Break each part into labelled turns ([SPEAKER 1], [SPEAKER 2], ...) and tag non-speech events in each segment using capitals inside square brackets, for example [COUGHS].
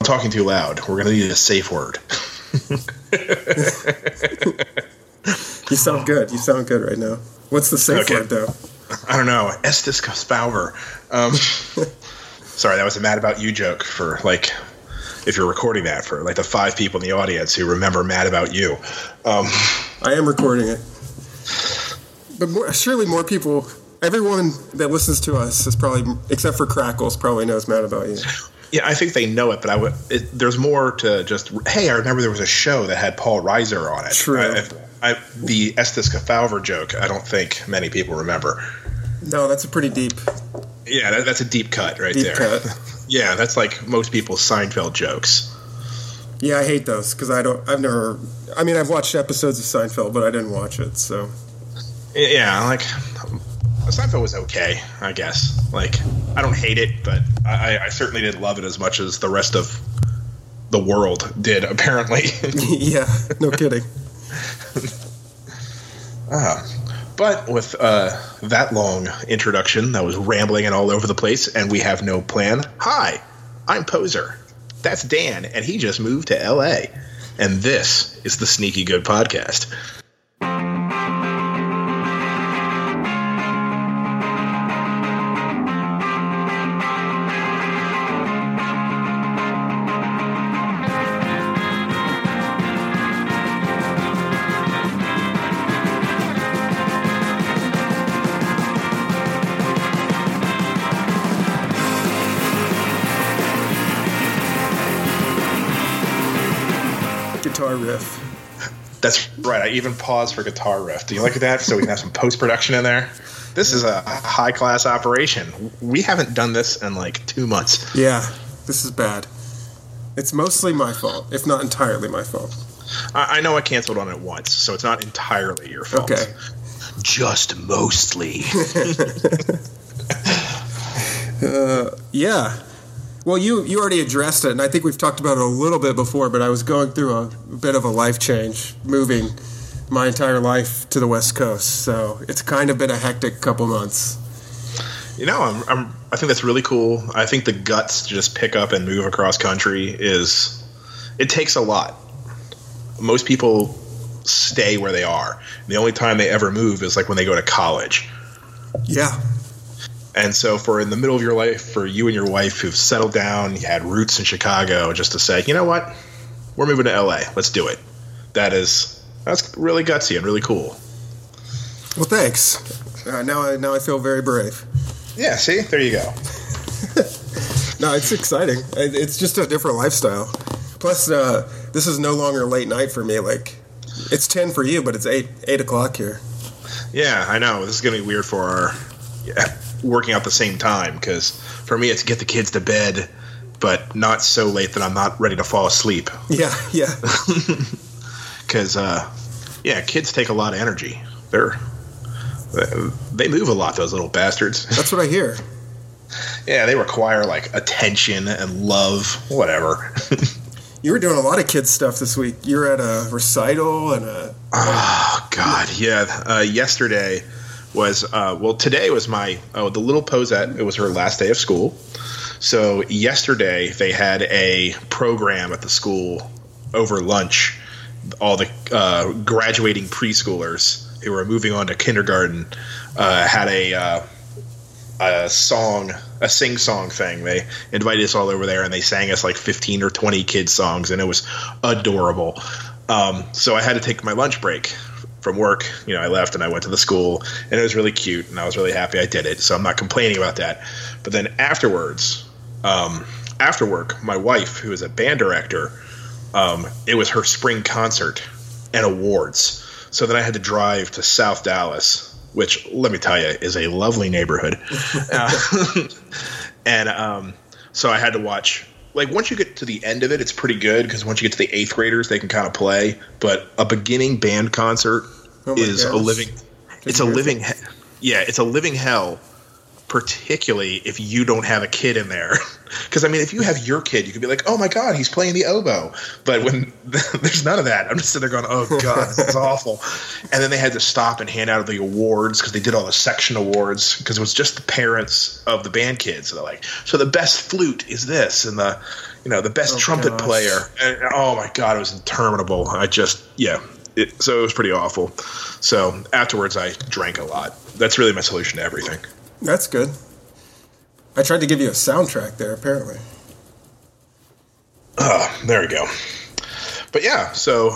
[SPEAKER 1] I'm talking too loud. We're going to need a safe word.
[SPEAKER 2] you sound good. You sound good right now. What's the safe okay. word, though?
[SPEAKER 1] I don't know. Estes Kefauver. Um, [LAUGHS] sorry, that was a mad about you joke for like if you're recording that for like the five people in the audience who remember mad about you. Um,
[SPEAKER 2] I am recording it, but more, surely more people. Everyone that listens to us is probably, except for Crackles, probably knows mad about you.
[SPEAKER 1] Yeah, I think they know it, but I would. It, there's more to just. Hey, I remember there was a show that had Paul Reiser on it.
[SPEAKER 2] True.
[SPEAKER 1] I, I, the Estes Kefauver joke, I don't think many people remember.
[SPEAKER 2] No, that's a pretty deep.
[SPEAKER 1] Yeah, that, that's a deep cut right
[SPEAKER 2] deep
[SPEAKER 1] there.
[SPEAKER 2] Cut. [LAUGHS]
[SPEAKER 1] yeah, that's like most people's Seinfeld jokes.
[SPEAKER 2] Yeah, I hate those because I don't. I've never. I mean, I've watched episodes of Seinfeld, but I didn't watch it. So.
[SPEAKER 1] Yeah, I like Seinfeld was okay, I guess. Like, I don't hate it, but I, I certainly didn't love it as much as the rest of the world did. Apparently. [LAUGHS] [LAUGHS]
[SPEAKER 2] yeah. No kidding.
[SPEAKER 1] ah. But with uh, that long introduction that was rambling and all over the place, and we have no plan. Hi, I'm Poser. That's Dan, and he just moved to LA. And this is the Sneaky Good Podcast. Right. I even paused for guitar riff. Do you like that? So we can have some post production in there. This is a high class operation. We haven't done this in like two months.
[SPEAKER 2] Yeah, this is bad. It's mostly my fault, if not entirely my fault.
[SPEAKER 1] I, I know I canceled on it once, so it's not entirely your fault.
[SPEAKER 2] Okay.
[SPEAKER 1] Just mostly. [LAUGHS]
[SPEAKER 2] uh, yeah. Well, you you already addressed it, and I think we've talked about it a little bit before. But I was going through a, bit of a life change, moving my entire life to the West Coast. So it's kind of been a hectic couple months.
[SPEAKER 1] You know, I'm, I'm I think that's really cool. I think the guts to just pick up and move across country is it takes a lot. Most people stay where they are. The only time they ever move is like when they go to college.
[SPEAKER 2] Yeah,
[SPEAKER 1] and so, for in the middle of your life, for you and your wife who've settled down, you had roots in Chicago, just to say, you know what, we're moving to LA. Let's do it. That is that's really gutsy and really cool.
[SPEAKER 2] Well, thanks. Uh, now, I now I feel very brave.
[SPEAKER 1] Yeah. See, there you go. [LAUGHS]
[SPEAKER 2] no, it's exciting. It's just a different lifestyle. Plus, uh, this is no longer late night for me. Like, it's ten for you, but it's eight eight o'clock here.
[SPEAKER 1] Yeah, I know. This is gonna be weird for our. Yeah working out the same time because for me it's get the kids to bed but not so late that i'm not ready to fall asleep.
[SPEAKER 2] Yeah yeah. [LAUGHS]
[SPEAKER 1] Because uh, yeah kids take a lot of energy. They're they move a lot those little bastards. [LAUGHS]
[SPEAKER 2] That's what i hear.
[SPEAKER 1] Yeah they require like attention and love whatever. [LAUGHS]
[SPEAKER 2] You were doing a lot of kids stuff this week. You're at a recital and a
[SPEAKER 1] oh god yeah uh, yesterday was uh, well today was my oh the little Posette it was her last day of school. So yesterday they had a program at the school over lunch. All the uh, graduating preschoolers who were moving on to kindergarten uh, had a uh, a song a sing song thing. They invited us all over there and they sang us like 15 or 20 kids songs and it was adorable. Um, so I had to take my lunch break from work, you know, I left and I went to the school, and it was really cute, and I was really happy I did it. So I'm not complaining about that. But then afterwards, um, after work, my wife, who is a band director, um, it was her spring concert and awards. So then I had to drive to South Dallas, which let me tell you is a lovely neighborhood, [LAUGHS] uh, [LAUGHS] and um, so I had to watch like once you get to the end of it, it's pretty good because once you get to the eighth graders, they can kind of play. But a beginning band concert
[SPEAKER 2] Oh
[SPEAKER 1] is a living. It's a living. he- Yeah, it's a living hell. Particularly if you don't have a kid in there, [LAUGHS] because I mean, if you have your kid, you could be like, "Oh my god, he's playing the oboe," but when [LAUGHS] there's none of that, I'm just sitting there going, "Oh god, this is awful." And then they had to stop and hand out the awards because they did all the section awards because it was just the parents of the band kids. So they're like, "So the best flute is this," and the you know the best
[SPEAKER 2] Oh,
[SPEAKER 1] trumpet
[SPEAKER 2] gosh.
[SPEAKER 1] player. And, oh my god, it was interminable. I just yeah, it, so it was pretty awful. So afterwards, I drank a lot. That's really my solution to everything.
[SPEAKER 2] That's good. I tried to give you a soundtrack there, apparently.
[SPEAKER 1] Oh, there we go. But yeah, so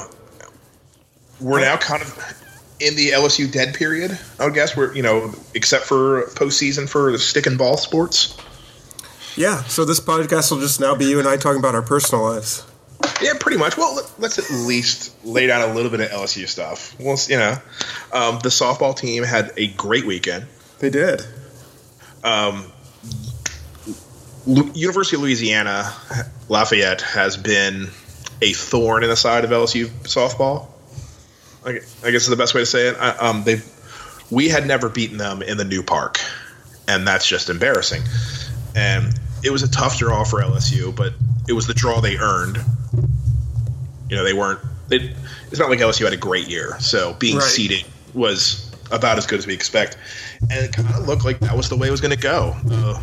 [SPEAKER 1] we're now kind of in the LSU dead period. I would guess we're you know except for postseason for the stick and ball sports.
[SPEAKER 2] Yeah, so this podcast will just now be you and I talking about our personal lives.
[SPEAKER 1] Yeah, pretty much. Well, let- let's at least lay down a little bit of LSU stuff. Well, you know, um, the softball team had a great weekend.
[SPEAKER 2] They did.
[SPEAKER 1] Lu- University of Louisiana Lafayette has been a thorn in the side of LSU softball. I I guess is the best way to say it. I, um, they we had never beaten them in the new park, and that's just embarrassing. And it was a tough draw for LSU, but it was the draw they earned. You know, they weren't. They, it's not like LSU had a great year, so being
[SPEAKER 2] Right.
[SPEAKER 1] seeded was about as good as we expect. And it kind of looked like that was the way it was going to go. Uh,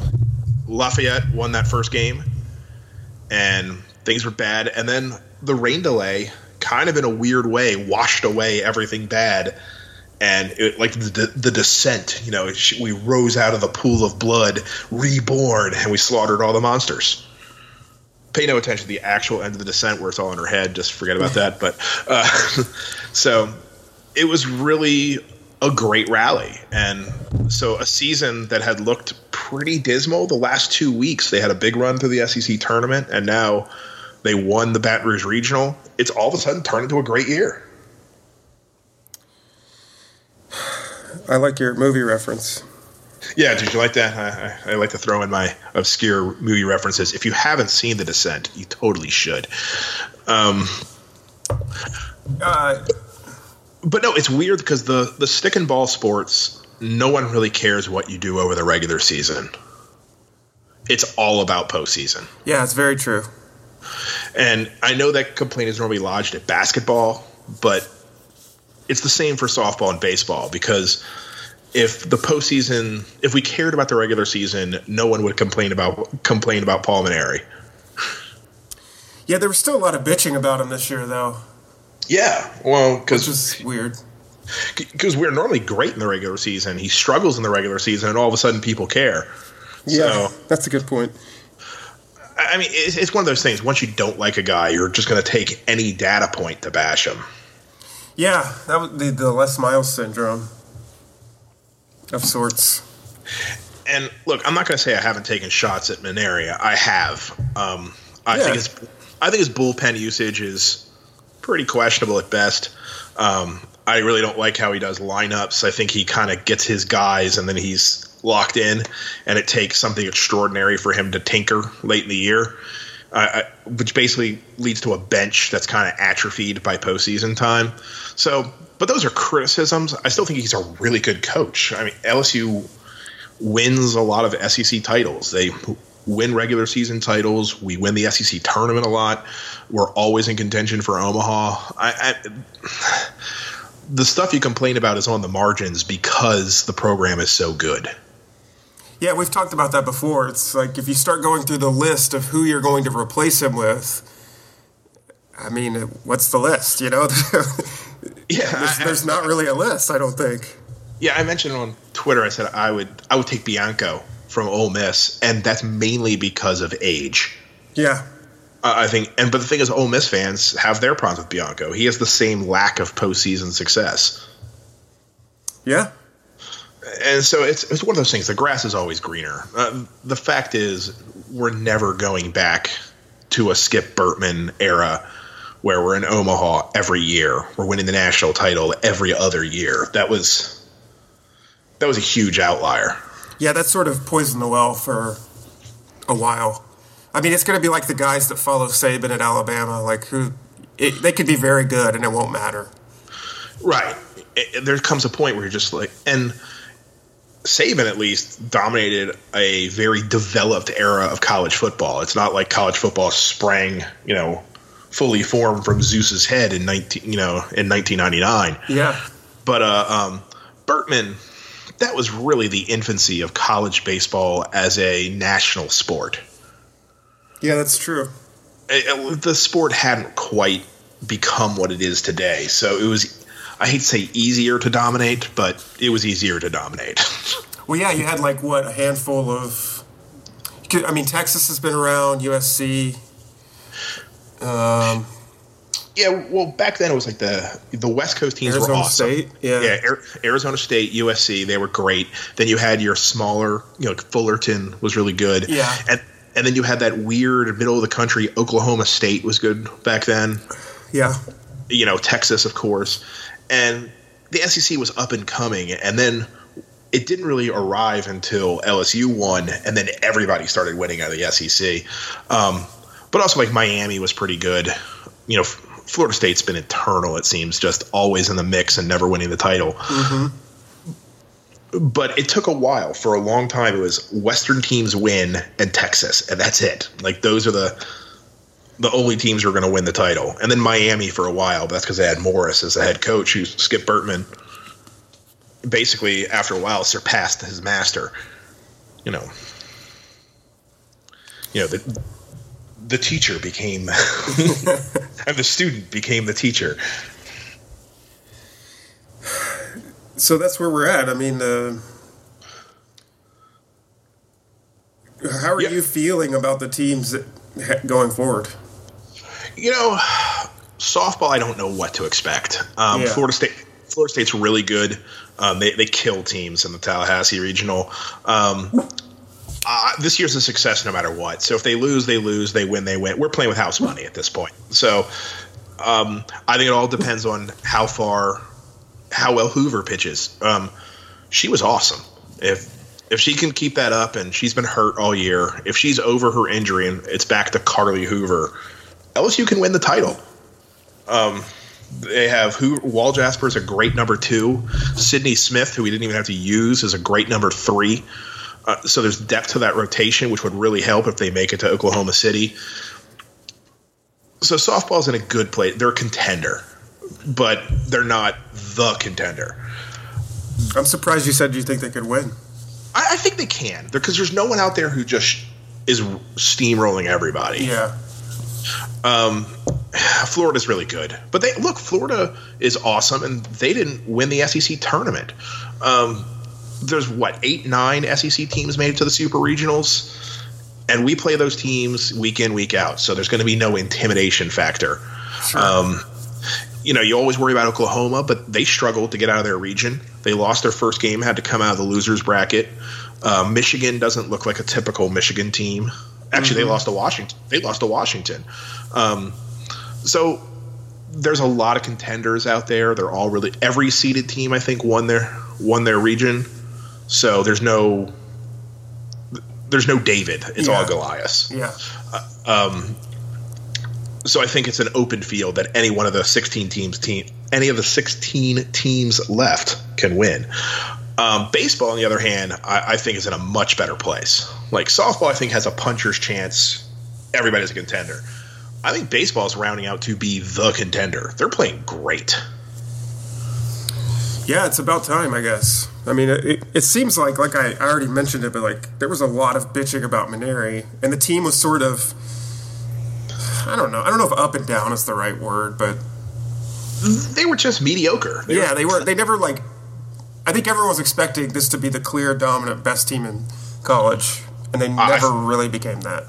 [SPEAKER 1] Lafayette won that first game, and things were bad. And then the rain delay, kind of in a weird way, washed away everything bad. And it, like the, the descent, you know, we rose out of the pool of blood, reborn, and we slaughtered all the monsters. Pay no attention to the actual end of the descent where it's all in her head. Just forget about that. But uh, [LAUGHS] so it was really a great rally. And so a season that had looked pretty dismal the last two weeks, they had a big run through the SEC tournament, and now they won the Baton Rouge Regional. It's all of a sudden turned into a great year.
[SPEAKER 2] I like your movie reference.
[SPEAKER 1] Yeah, did you like that? I, I, I like to throw in my obscure movie references. If you haven't seen The Descent, you totally should. Um,
[SPEAKER 2] Uh,
[SPEAKER 1] but no, it's weird because the the stick and ball sports, no one really cares what you do over the regular season. It's all about postseason.
[SPEAKER 2] yeah, it's very true.
[SPEAKER 1] And I know that complaint is normally lodged at basketball, but it's the same for softball and baseball because if the postseason, if we cared about the regular season, no one would complain about complain about Paul Mainieri.
[SPEAKER 2] Yeah, there was still a lot of bitching about him this year, though,
[SPEAKER 1] Yeah, well, because
[SPEAKER 2] is weird.
[SPEAKER 1] because we're normally great in the regular season. He struggles in the regular season, and all of a sudden people care.
[SPEAKER 2] Yeah,
[SPEAKER 1] So-
[SPEAKER 2] that's a good point.
[SPEAKER 1] I mean, it's, it's one of those things. Once you don't like a guy, you're just going to take any data point to bash him.
[SPEAKER 2] Yeah, that was the, the Les Miles syndrome of sorts.
[SPEAKER 1] And look, I'm not going to say I haven't taken shots at Mainieri. I have. Um, I
[SPEAKER 2] Yeah.
[SPEAKER 1] think his I think his bullpen usage is pretty questionable at best. Um, I really don't like how he does lineups. I think he kind of gets his guys and then he's locked in, and it takes something extraordinary for him to tinker late in the year. I, which basically leads to a bench that's kind of atrophied by postseason time. So, but those are criticisms. I still think he's a really good coach. I mean, LSU wins a lot of SEC titles. They win regular season titles. We win the SEC tournament a lot. We're always in contention for Omaha. I, I, the stuff you complain about is on the margins because the program is so good.
[SPEAKER 2] Yeah, we've talked about that before. It's like if you start going through the list of who you're going to replace him with, I mean, what's the list? You know, [LAUGHS]
[SPEAKER 1] Yeah,
[SPEAKER 2] there's,
[SPEAKER 1] I-
[SPEAKER 2] there's not really a list. I don't think.
[SPEAKER 1] Yeah, I mentioned on Twitter. I said I would I would take Bianco from Ole Miss, and that's mainly because of age.
[SPEAKER 2] Yeah,
[SPEAKER 1] I I think, and but the thing is, Ole Miss fans have their problems with Bianco. He has the same lack of postseason success,
[SPEAKER 2] yeah,
[SPEAKER 1] and so it's it's one of those things. The grass is always greener. Uh, the fact is, we're never going back to a Skip Bertman era where we're in Omaha every year. We're winning the national title every other year. That was that was a huge outlier.
[SPEAKER 2] Yeah. That sort of poisoned the well for a while. I mean, it's going to be like the guys that follow Saban at Alabama, like who it, they could be very good and it won't matter.
[SPEAKER 1] Right. It, there comes a point where you're just like, and Saban at least dominated a very developed era of college football. It's not like college football sprang, you know, fully formed from Zeus's head in 19, you know, in 1999.
[SPEAKER 2] Yeah.
[SPEAKER 1] But uh, um, Bertman, that was really the infancy of college baseball as a national sport.
[SPEAKER 2] Yeah, that's true.
[SPEAKER 1] It, it, the sport hadn't quite become what it is today, so it was. I hate to say easier to dominate, but it was easier to dominate. [LAUGHS]
[SPEAKER 2] well, yeah, you had like what a handful of. I mean, Texas has been around, USC. Um,
[SPEAKER 1] yeah, well, back then it was like the the West Coast teams
[SPEAKER 2] Arizona
[SPEAKER 1] were awesome.
[SPEAKER 2] State, yeah,
[SPEAKER 1] yeah, Arizona State, USC, they were great. Then you had your smaller, you know, like Fullerton was really good.
[SPEAKER 2] Yeah,
[SPEAKER 1] and and then you had that weird middle of the country Oklahoma State was good back then.
[SPEAKER 2] Yeah,
[SPEAKER 1] you know Texas, of course, and the SEC was up and coming, and then it didn't really arrive until LSU won, and then everybody started winning out of the SEC. Um, but also, like Miami was pretty good. You know, Florida State's been eternal. It seems just always in the mix and never winning the title.
[SPEAKER 2] Mm-hmm.
[SPEAKER 1] But it took a while. For a long time, it was Western teams win and Texas, and that's it. Like those are the the only teams who are going to win the title. And then Miami for a while, but that's because they had Morris as the head coach, who Skip Bertman basically after a while surpassed his master. You know, you know the the teacher became [LAUGHS] and the student became the teacher.
[SPEAKER 2] So that's where we're at. I mean, uh, how are
[SPEAKER 1] Yeah.
[SPEAKER 2] you feeling about the teams going forward?
[SPEAKER 1] You know, softball. I don't know what to expect. Um,
[SPEAKER 2] Yeah.
[SPEAKER 1] Florida State. Florida State's really good. Um, they they kill teams in the Tallahassee regional. Um, uh, this year's a success no matter what. So if they lose, they lose. They win, they win. We're playing with house money at this point. So um, I think it all depends on how far, how well Hoover pitches. Um, she was awesome. If if she can keep that up, and she's been hurt all year, if she's over her injury and it's back to Carly Hoover, LSU can win the title. Um, they have who Walljasper is a great number two. Sydney Smith, who we didn't even have to use, is a great number three. Uh, so there's depth to that rotation, which would really help if they make it to Oklahoma City. So softball's in a good place. They're a contender, but they're not the contender.
[SPEAKER 2] I'm surprised you said you think they could win.
[SPEAKER 1] I, I think they can because there's no one out there who just is steamrolling everybody.
[SPEAKER 2] Yeah.
[SPEAKER 1] Um, Florida's really good, but they look. Florida is awesome, and they didn't win the SEC tournament. Um, there's what eight, nine SEC teams made it to the Super Regionals, and we play those teams week in, week out. So there's going to be no intimidation factor. Um, you know, you always worry about Oklahoma, but they struggled to get out of their region. They lost their first game, had to come out of the losers bracket. Uh, Michigan doesn't look like a typical Michigan team. Actually, they lost to Washington. They lost to Washington. Um, so there's a lot of contenders out there. They're all really every seeded team I think won their won their region. So there's no there's no David. It's all Goliath.
[SPEAKER 2] Yeah.
[SPEAKER 1] Um, so I think it's an open field that any one of the 16 teams team any of the 16 teams left can win. Um, baseball, on the other hand, I, I think is in a much better place. Like softball, I think has a puncher's chance. Everybody's a contender. I think baseball is rounding out to be the contender. They're playing great.
[SPEAKER 2] Yeah, it's about time, I guess. I mean, it, it, it seems like, like I, I already mentioned it, but like there was a lot of bitching about Mainieri, and the team was sort of, I don't know, I don't know if up and down is the right word, but
[SPEAKER 1] They were just mediocre. They
[SPEAKER 2] yeah,
[SPEAKER 1] were,
[SPEAKER 2] they were, they never like, I think everyone was expecting this to be the clear dominant best team in college, and they
[SPEAKER 1] I-
[SPEAKER 2] never really became that.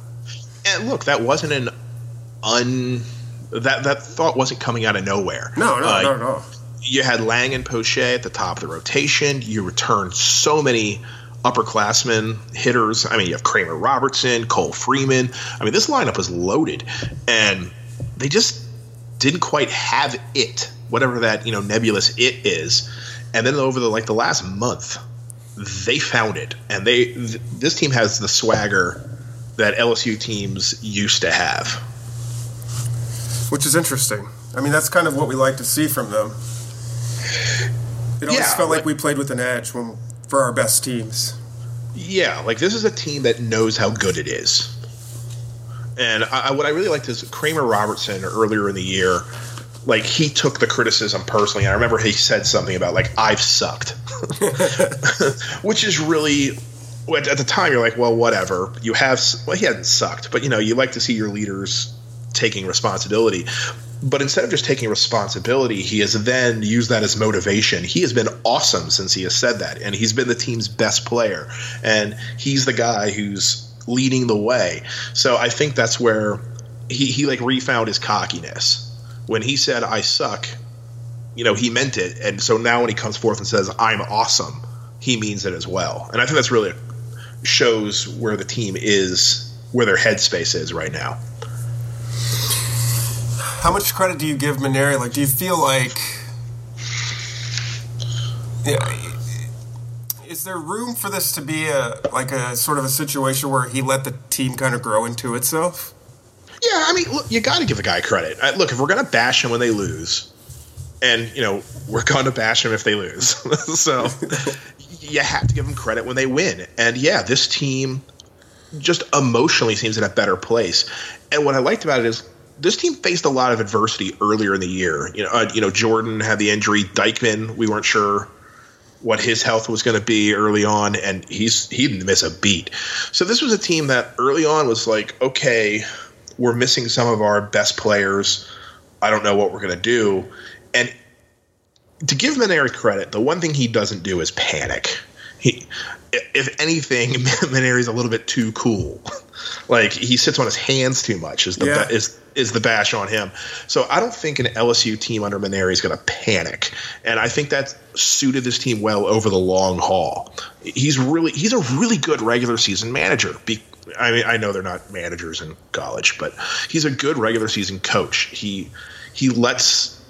[SPEAKER 1] and look, that wasn't an un that that thought wasn't coming out of nowhere.
[SPEAKER 2] No, no,
[SPEAKER 1] Uh,
[SPEAKER 2] no, no.
[SPEAKER 1] You had Lange and Poche at the top of the rotation. You returned so many upperclassmen hitters. I mean, you have Kramer Robertson, Cole Freeman. I mean, this lineup was loaded, and they just didn't quite have it, whatever that you know nebulous it is. And then over the like the last month, they found it, and they th- this team has the swagger that LSU teams used to have.
[SPEAKER 2] Which is interesting. I mean, that's kind of what we like to see from them. It always
[SPEAKER 1] Yeah,
[SPEAKER 2] felt like
[SPEAKER 1] like-
[SPEAKER 2] we played with an edge when, for our best teams.
[SPEAKER 1] Yeah, like this is a team that knows how good it is. And I, I- what I really liked is Kramer Robertson earlier in the year, like he took the criticism personally. And I remember he said something about like I've sucked, [LAUGHS] [LAUGHS] which is really at the time you're like, well, whatever. You have well, he hadn't sucked, but you know, you like to see your leaders taking responsibility. But instead of just taking responsibility, he has then used that as motivation. He has been awesome since he has said that, and he's been the team's best player, and he's the guy who's leading the way. So I think that's where he, he like refound his cockiness when he said "I suck." You know, he meant it, and so now when he comes forth and says "I'm awesome," he means it as well. And I think that's really shows where the team is, where their headspace is right now.
[SPEAKER 2] How much credit do you give Mainieri? Like, do you feel like, yeah, is there room for this to be a like a sort of a situation where he let the team kind of grow into itself?
[SPEAKER 1] Yeah, I mean, look, you got to give a guy credit. Uh, look, if we're to bash him when they lose, and you know we're to bash him if they lose, [LAUGHS] so you have to give them credit when they win. And yeah, this team just emotionally seems in a better place. And what I liked about it is this team faced a lot of adversity earlier in the year. You know, uh, you know, Jordan had the injury. Deichmann, we weren't sure what his health was going to be early on, and he's he didn't miss a beat. So this was a team that early on was like, okay, we're missing some of our best players. I don't know what we're going to do. And to give Mainieri credit, the one thing he doesn't do is panic. He, if anything, [LAUGHS] Mainieri's a little bit too cool. [LAUGHS] like he sits on his hands too much. Is the
[SPEAKER 2] Yeah.
[SPEAKER 1] is is the bash on him? So I don't think an LSU team under Mainieri is going to panic, and I think that suited this team well over the long haul. He's really he's a really good regular season manager. Be, I mean, I know they're not managers in college, but he's a good regular season coach. He he lets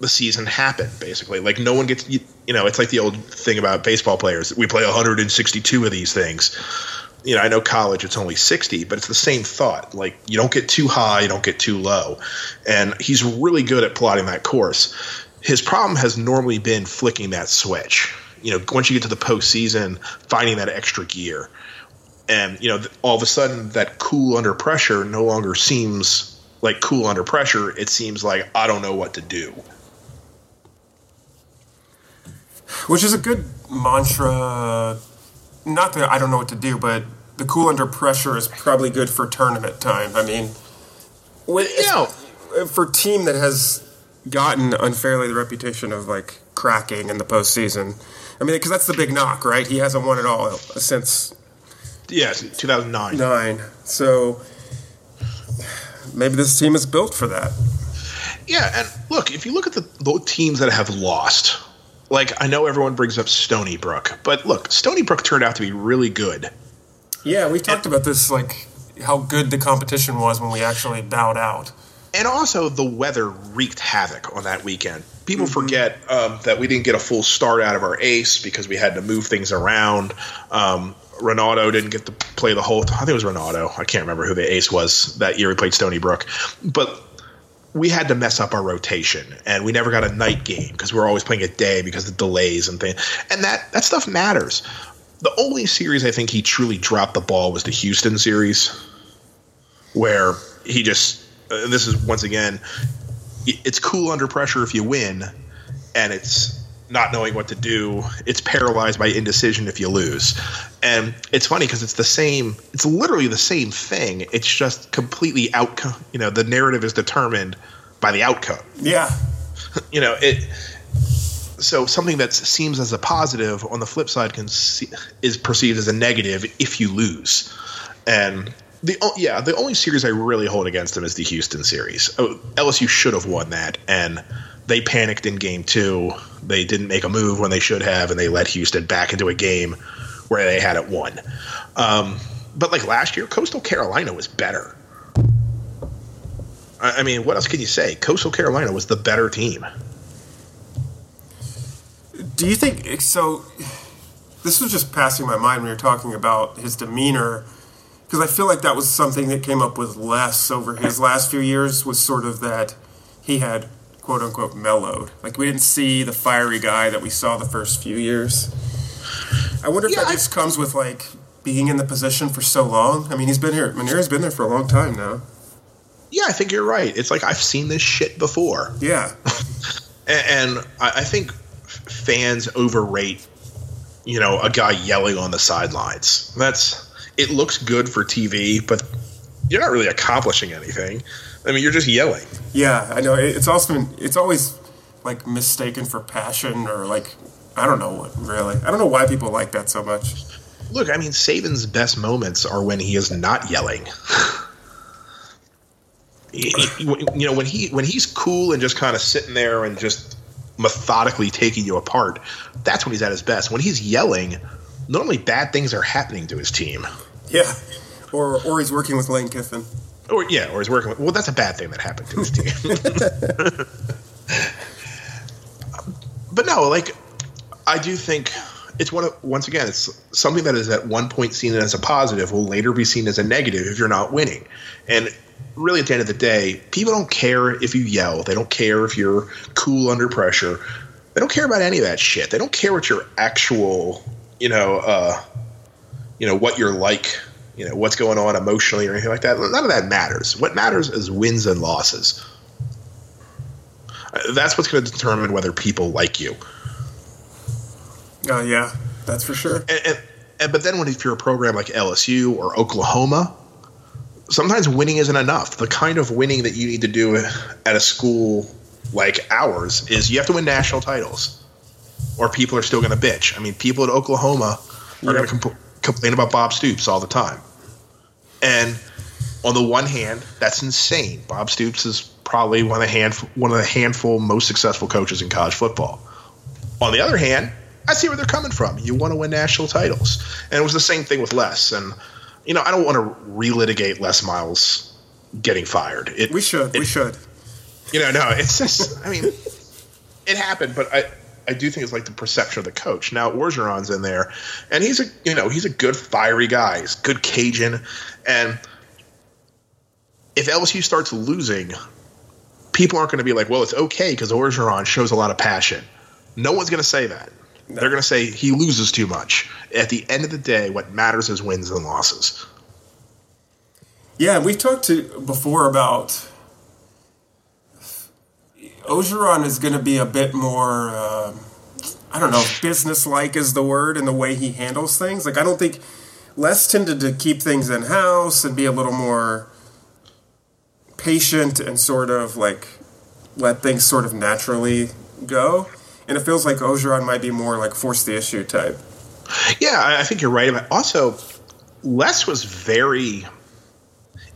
[SPEAKER 1] the season happen basically. Like no one gets you, you know it's like the old thing about baseball players. We play 162 of these things. You know i know college it's only 60 but it's the same thought. Like you don't get too high you don't get too low. And he's really good at plotting that course. His problem has normally been flicking that switch. You know once you get to the postseason finding that extra gear. And you know all of a sudden that cool under pressure no longer seems like cool under pressure. It seems like i don't know what to do
[SPEAKER 2] Which is a good mantra. Not that I don't know what to do, but the cool under pressure is probably good for tournament time. I mean,
[SPEAKER 1] you know
[SPEAKER 2] for a team that has gotten unfairly the reputation of like cracking in the postseason. I mean, because that's the big knock, right? He hasn't won at all since
[SPEAKER 1] Yes, 2009.
[SPEAKER 2] nine. So maybe this team is built for that.
[SPEAKER 1] Yeah, and look, if you look at the, the teams that have lost, like I know everyone brings up Stony Brook, but look, Stony Brook turned out to be really good.
[SPEAKER 2] Yeah, we talked about this, like how good the competition was when we actually bowed out.
[SPEAKER 1] And also, the weather wreaked havoc on that weekend. People forget um, that we didn't get a full start out of our ace because we had to move things around. Um, Renato didn't get to play the whole. I think it was Renato. I can't remember who the ace was that year we played Stony Brook, but we had to mess up our rotation, and we never got a night game because we were always playing a day because of delays and things. And that that stuff matters. The only series I think he truly dropped the ball was the Houston series, where he just. Uh, this is once again, it's cool under pressure if you win, and it's not knowing what to do. It's paralyzed by indecision if you lose. And it's funny because it's the same. It's literally the same thing. It's just completely outcome. You know, the narrative is determined by the outcome.
[SPEAKER 2] Yeah, [LAUGHS]
[SPEAKER 1] You know, it. So something that seems as a positive on the flip side can see, is perceived as a negative if you lose. And the yeah, the only series I really hold against them is the Houston series. Oh, LSU should have won that, and they panicked in game two. They didn't make a move when they should have, and they let Houston back into a game where they had it won. Um, but like last year, Coastal Carolina was better. I, I mean, what else can you say? Coastal Carolina was the better team.
[SPEAKER 2] Do you think so? This was just passing my mind when you're talking about his demeanor. because I feel like that was something that came up with less over his last few years was sort of that he had quote unquote mellowed. Like we didn't see the fiery guy that we saw the first few years. I wonder if
[SPEAKER 1] Yeah,
[SPEAKER 2] that
[SPEAKER 1] I-
[SPEAKER 2] just comes with like being in the position for so long. I mean, he's been here. Mainieri's been there for a long time now.
[SPEAKER 1] Yeah, I think you're right. It's like I've seen this shit before.
[SPEAKER 2] Yeah, [LAUGHS]
[SPEAKER 1] and, and I, I think fans overrate, you know, a guy yelling on the sidelines. That's it looks good for TV, but you're not really accomplishing anything. I mean, you're just yelling.
[SPEAKER 2] yeah. I know. It's also it's always like mistaken for passion or like I don't know what really. I don't know why people like that so much.
[SPEAKER 1] Look, I mean, Saban's best moments are when he is not yelling. He- he- you know, when he when he's cool and just kind of sitting there and just methodically taking you apart, that's when he's at his best. When he's yelling, normally bad things are happening to his team.
[SPEAKER 2] Yeah, or or he's working with Lane Kiffin.
[SPEAKER 1] Or yeah, or he's working with. Well, that's a bad thing that happened to his team. [LAUGHS] but no, like I do think it's one of once again, it's something that is at one point seen as a positive will later be seen as a negative if you're not winning. And really, at the end of the day, people don't care if you yell. They don't care if you're cool under pressure. They don't care about any of that shit. They don't care what your actual, you know, uh, you know what you're like you know what's going on emotionally or anything like that none of that matters. What matters is wins and losses. Uh, that's what's going to determine whether people like you.
[SPEAKER 2] Oh yeah, that's for sure.
[SPEAKER 1] and, and, and but then when if you're a program like lsu or oklahoma sometimes winning isn't enough. The kind of winning that you need to do at a school like ours is you have to win national titles or people are still going to bitch. I mean people at oklahoma are going to comp- complain about bob stoops all the time and on the one hand that's insane bob stoops is probably one of the hand one of the handful most successful coaches in college football on the other hand, I see where they're coming from. You want to win national titles. And it was the same thing with Les. And, you know, I don't want to relitigate Les Miles getting fired. It,
[SPEAKER 2] We should. we should.
[SPEAKER 1] You know, no, it's just, I mean, it happened, but I, I do think it's like the perception of the coach. Now, Orgeron's in there, and he's a, you know, he's a good, fiery guy. He's good Cajun. And if LSU starts losing, people aren't going to be like, well, it's okay because Orgeron shows a lot of passion. No one's going to say that. They're going to say he loses too much. At the end of the day, what matters is wins and losses.
[SPEAKER 2] Yeah, we've talked to before about Orgeron is going to be a bit more. Uh, I don't know, business-like is the word in the way he handles things. Like I don't think Les tended to keep things in house and be a little more patient and sort of like let things sort of naturally go. And it feels like Orgeron might be more like force the issue type.
[SPEAKER 1] Yeah, I I think you're right about. Also, Les was very,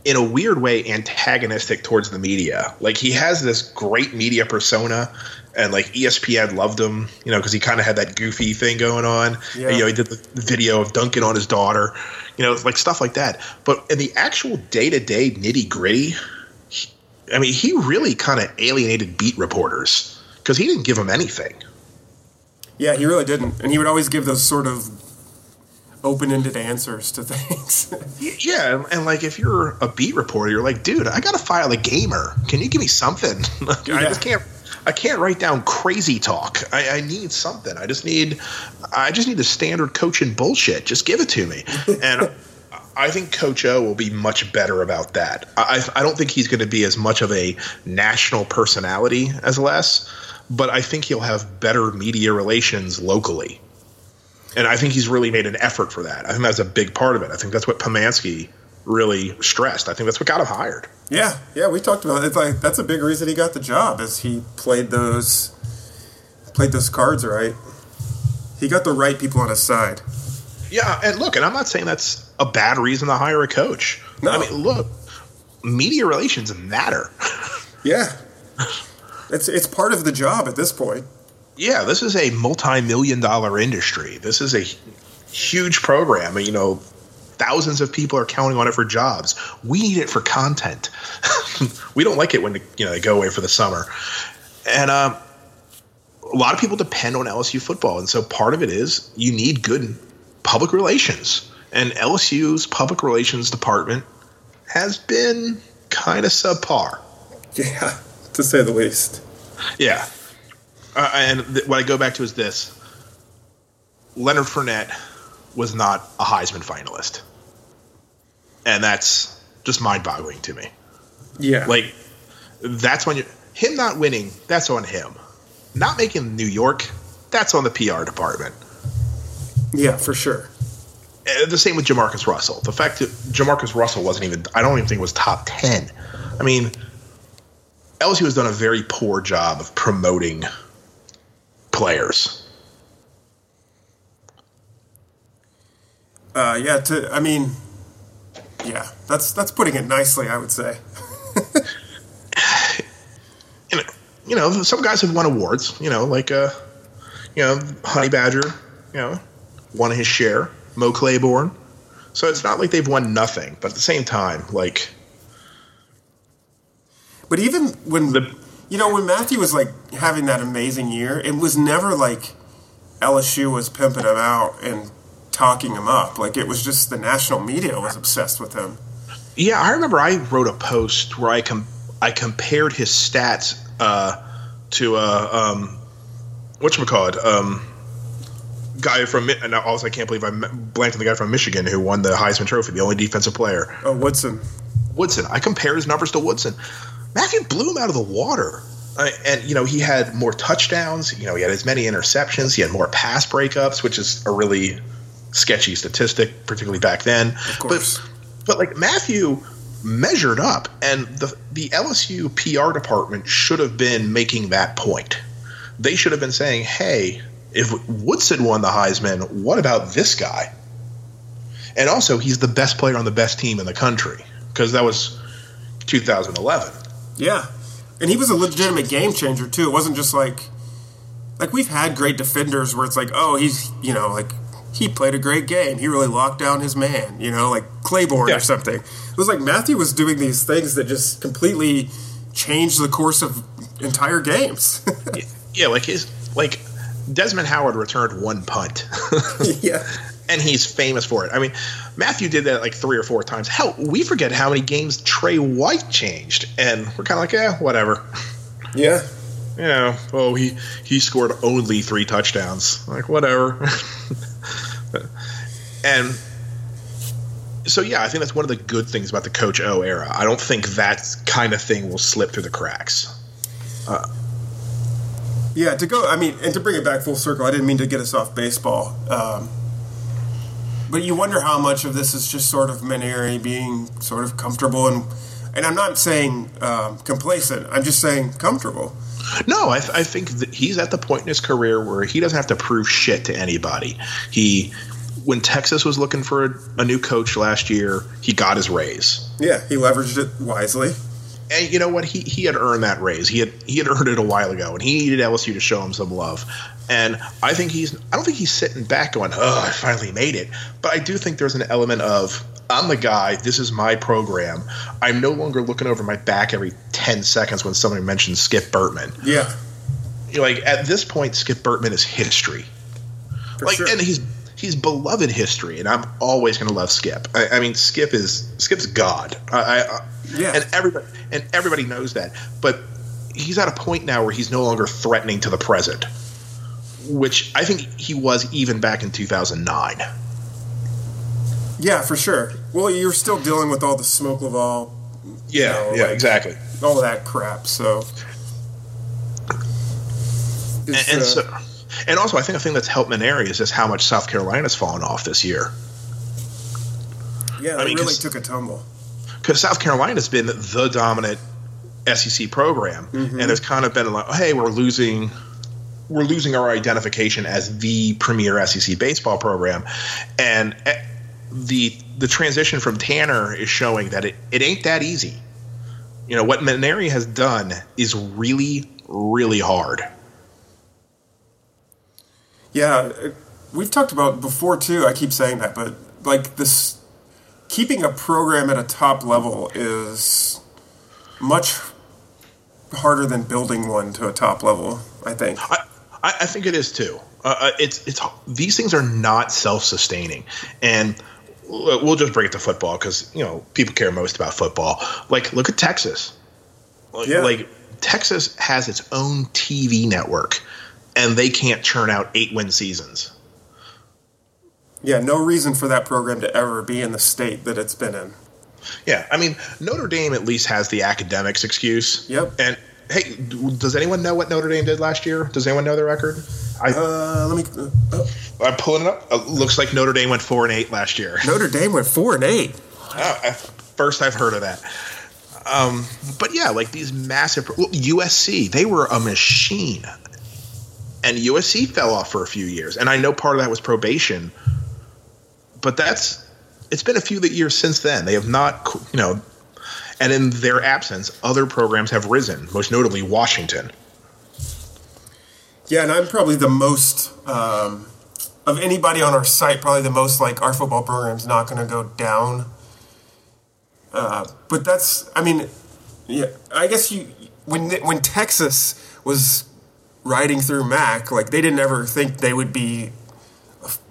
[SPEAKER 1] in a weird way, antagonistic towards the media. Like he has this great media persona, and like ESPN loved him, you know, because he kind of had that goofy thing going on.
[SPEAKER 2] Yeah.
[SPEAKER 1] And, you know, he did the video of Duncan on his daughter, you know, like stuff like that. But in the actual day to day nitty gritty, I mean, he really kind of alienated beat reporters because he didn't give them anything.
[SPEAKER 2] Yeah, he really didn't. And he would always give those sort of open ended answers to [LAUGHS] things.
[SPEAKER 1] Yeah, and, and like if you're a beat reporter, you're like, dude, I gotta file a gamer. Can you give me something? [LAUGHS] Like, I just can't. I can't write down crazy talk. I, I need something. I just need. I just need the standard coaching bullshit. Just give it to me. [LAUGHS] And I think Coach O will be much better about that. I, I I don't think he's going to be as much of a national personality as Les, but I think he'll have better media relations locally. And I think he's really made an effort for that. I think that's a big part of it. I think that's what Pomansky really stressed. I think that's what got him hired.
[SPEAKER 2] yeah, yeah, we talked about it. It's like that's a big reason he got the job is he played those played those cards right. He got the right people on his side.
[SPEAKER 1] Yeah, and look, and I'm not saying that's a bad reason to hire a coach.
[SPEAKER 2] No.
[SPEAKER 1] I mean, look, media relations matter. [LAUGHS]
[SPEAKER 2] Yeah. It's it's part of the job at this point.
[SPEAKER 1] Yeah, this is a multi-million dollar industry. This is a huge program. You know, thousands of people are counting on it for jobs. We need it for content. [LAUGHS] we don't like it when you know they go away for the summer, and um, a lot of people depend on LSU football, and so part of it is you need good public relations. and LSU's public relations department has been kind of subpar.
[SPEAKER 2] Yeah, [LAUGHS] to say the least.
[SPEAKER 1] Yeah. Uh, and th- what I go back to is this Leonard Fournette was not a Heisman finalist. And that's just mind boggling to me.
[SPEAKER 2] Yeah.
[SPEAKER 1] Like, that's when you him not winning, that's on him. Not making New York, that's on the PR department.
[SPEAKER 2] yeah, for sure.
[SPEAKER 1] Uh, the same with Jamarcus Russell. The fact that Jamarcus Russell wasn't even, I don't even think was top 10. I mean, LSU has done a very poor job of promoting players.
[SPEAKER 2] Uh, yeah, to I mean, yeah, that's that's putting it nicely, I would say. [LAUGHS]
[SPEAKER 1] you know, you know, some guys have won awards. You know, like uh, you know, Honey Badger. You know, won his share. Mo Claiborne. So it's not like they've won nothing, but at the same time, like
[SPEAKER 2] But even when
[SPEAKER 1] The-
[SPEAKER 2] you know when Mathieu was like having that amazing year, it was never like LSU was pimping him out and talking him up. Like it was just the national media was obsessed with him.
[SPEAKER 1] Yeah, I remember I wrote a post where I com- I compared his stats uh, to uh, um, what you call it, um, guy from and also I can't believe I m- blanked on the guy from Michigan who won the Heisman Trophy, the only defensive player,
[SPEAKER 2] Oh, Woodson.
[SPEAKER 1] Woodson. I compared his numbers to Woodson. Mathieu blew him out of the water. Uh, and you know he had more touchdowns. You know he had as many interceptions. He had more pass breakups, which is a really sketchy statistic, particularly back then. Of
[SPEAKER 2] course.
[SPEAKER 1] But, but like Mathieu measured up, and the the LSU PR department should have been making that point. They should have been saying, "Hey, if Woodson won the Heisman, what about this guy?" And also, he's the best player on the best team in the country because that was 2011.
[SPEAKER 2] Yeah, and he was a legitimate game changer too. It wasn't just like like we've had great defenders where it's like, oh, he's you know like he played a great game. He really locked down his man. You know, like Claiborne
[SPEAKER 1] Yeah.
[SPEAKER 2] or something. It was like Mathieu was doing these things that just completely changed the course of entire games. [LAUGHS]
[SPEAKER 1] Yeah, like his like Desmond Howard returned one punt. [LAUGHS]
[SPEAKER 2] yeah.
[SPEAKER 1] And he's famous for it. I mean, Mathieu did that like three or four times. Hell, we forget how many games Trey White changed, and we're kind of like, yeah, whatever.
[SPEAKER 2] Yeah.
[SPEAKER 1] You know, oh, he he scored only three touchdowns. Like whatever. [LAUGHS] and so yeah, I think that's one of the good things about the Coach O era. I don't think that kind of thing will slip through the cracks.
[SPEAKER 2] Yeah, to go, I mean, and to bring it back full circle, I didn't mean to get us off baseball. Um, but you wonder how much of this is just sort of Mainieri being sort of comfortable and, and I'm not saying um, complacent. I'm just saying comfortable.
[SPEAKER 1] No, I, I think that he's at the point in his career where he doesn't have to prove shit to anybody. He, when Texas was looking for a, a new coach last year, he got his raise.
[SPEAKER 2] Yeah, he leveraged it wisely.
[SPEAKER 1] And you know what? He he had earned that raise. He had he had earned it a while ago, and he needed LSU to show him some love. And I think he's I don't think he's sitting back going, "Oh, I finally made it." But I do think there's an element of I'm the guy. This is my program. I'm no longer looking over my back every ten seconds when somebody mentions Skip Bertman.
[SPEAKER 2] Yeah,
[SPEAKER 1] like at this point, Skip Bertman is history.
[SPEAKER 2] for
[SPEAKER 1] like
[SPEAKER 2] sure.
[SPEAKER 1] and he's he's beloved history and i'm always going to love skip I, I mean skip is skip's god I, I, I-
[SPEAKER 2] Yeah.
[SPEAKER 1] and everybody and everybody knows that but he's at a point now where he's no longer threatening to the present which i think he was even back in 2009
[SPEAKER 2] yeah, for sure. Well, you're still dealing with all the smoke Laval,
[SPEAKER 1] yeah
[SPEAKER 2] No,
[SPEAKER 1] yeah
[SPEAKER 2] like-
[SPEAKER 1] exactly
[SPEAKER 2] all that crap. So,
[SPEAKER 1] and, and
[SPEAKER 2] uh,
[SPEAKER 1] so and also i think a thing that's helped Mainieri is just how much south carolina's fallen off this year
[SPEAKER 2] yeah,
[SPEAKER 1] I
[SPEAKER 2] they
[SPEAKER 1] mean,
[SPEAKER 2] really took a tumble.
[SPEAKER 1] because South Carolina's been the dominant SEC program,
[SPEAKER 2] Mm-hmm.
[SPEAKER 1] and there's kind of been like, hey, we're losing, we're losing our identification as the premier SEC baseball program, and eh, the the transition from Tanner is showing that it, it ain't that easy. You know what Mainieri has done is really really hard.
[SPEAKER 2] Yeah, uh, we've talked about before too. I keep saying that, but like this, keeping a program at a top level is much harder than building one to a top level. I think.
[SPEAKER 1] I, I I think it is too. Uh, uh, it's it's these things are not self sustaining, and we'll just bring it to football because you know people care most about football. Like, look at Texas. Like,
[SPEAKER 2] Yeah.
[SPEAKER 1] like Texas has its own TV network, and they can't churn out eight win seasons.
[SPEAKER 2] Yeah, no reason for that program to ever be in the state that it's been in.
[SPEAKER 1] Yeah, I mean Notre Dame at least has the academics excuse.
[SPEAKER 2] Yep.
[SPEAKER 1] And hey, does anyone know what Notre Dame did last year? Does anyone know their record? I,
[SPEAKER 2] Uh, let me. Uh,
[SPEAKER 1] I'm pulling it up. Uh, looks like Notre Dame went four and eight last year.
[SPEAKER 2] Notre Dame went four and eight.
[SPEAKER 1] Oh, I- first I've heard of that. Um, but yeah, like these massive well, USC, they were a machine, and USC fell off for a few years. And I know part of that was probation, but that's it's been a few years since then. They have not, you know, and in their absence, other programs have risen. Most notably, Washington.
[SPEAKER 2] Yeah, and I'm probably the most um, of anybody on our site. Probably the most like our football program's not going to go down. Uh, but that's, I mean, yeah, I guess you when when Texas was riding through Mack, like they didn't ever think they would be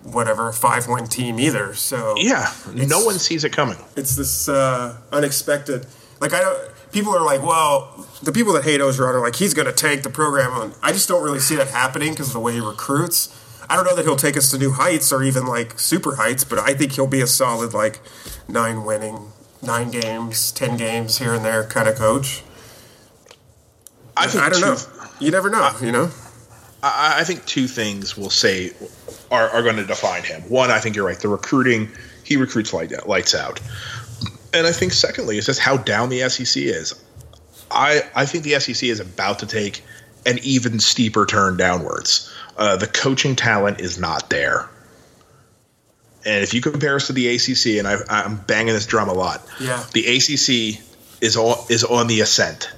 [SPEAKER 2] whatever five one team either. So
[SPEAKER 1] Yeah, no one sees it coming.
[SPEAKER 2] it's this uh, unexpected. Like I don't. People are like, well, the people that hate Orgeron are like, he's going to tank the program. And I just don't really see that happening because of the way he recruits. I don't know that he'll take us to new heights or even like super heights, but I think he'll be a solid like nine winning, nine games, ten games here and there kind of coach.
[SPEAKER 1] I, think
[SPEAKER 2] I don't
[SPEAKER 1] two-
[SPEAKER 2] know. You never know. You know.
[SPEAKER 1] I, I think two things will say are, are going to define him. One, I think you're right. The recruiting, he recruits light, lights out. And I think secondly, it's just how down the SEC is. I I think the SEC is about to take an even steeper turn downwards. Uh, the coaching talent is not there. And if you compare us to the ACC, and I, I'm banging this drum a lot,
[SPEAKER 2] Yeah.
[SPEAKER 1] the ACC is on, is on the ascent,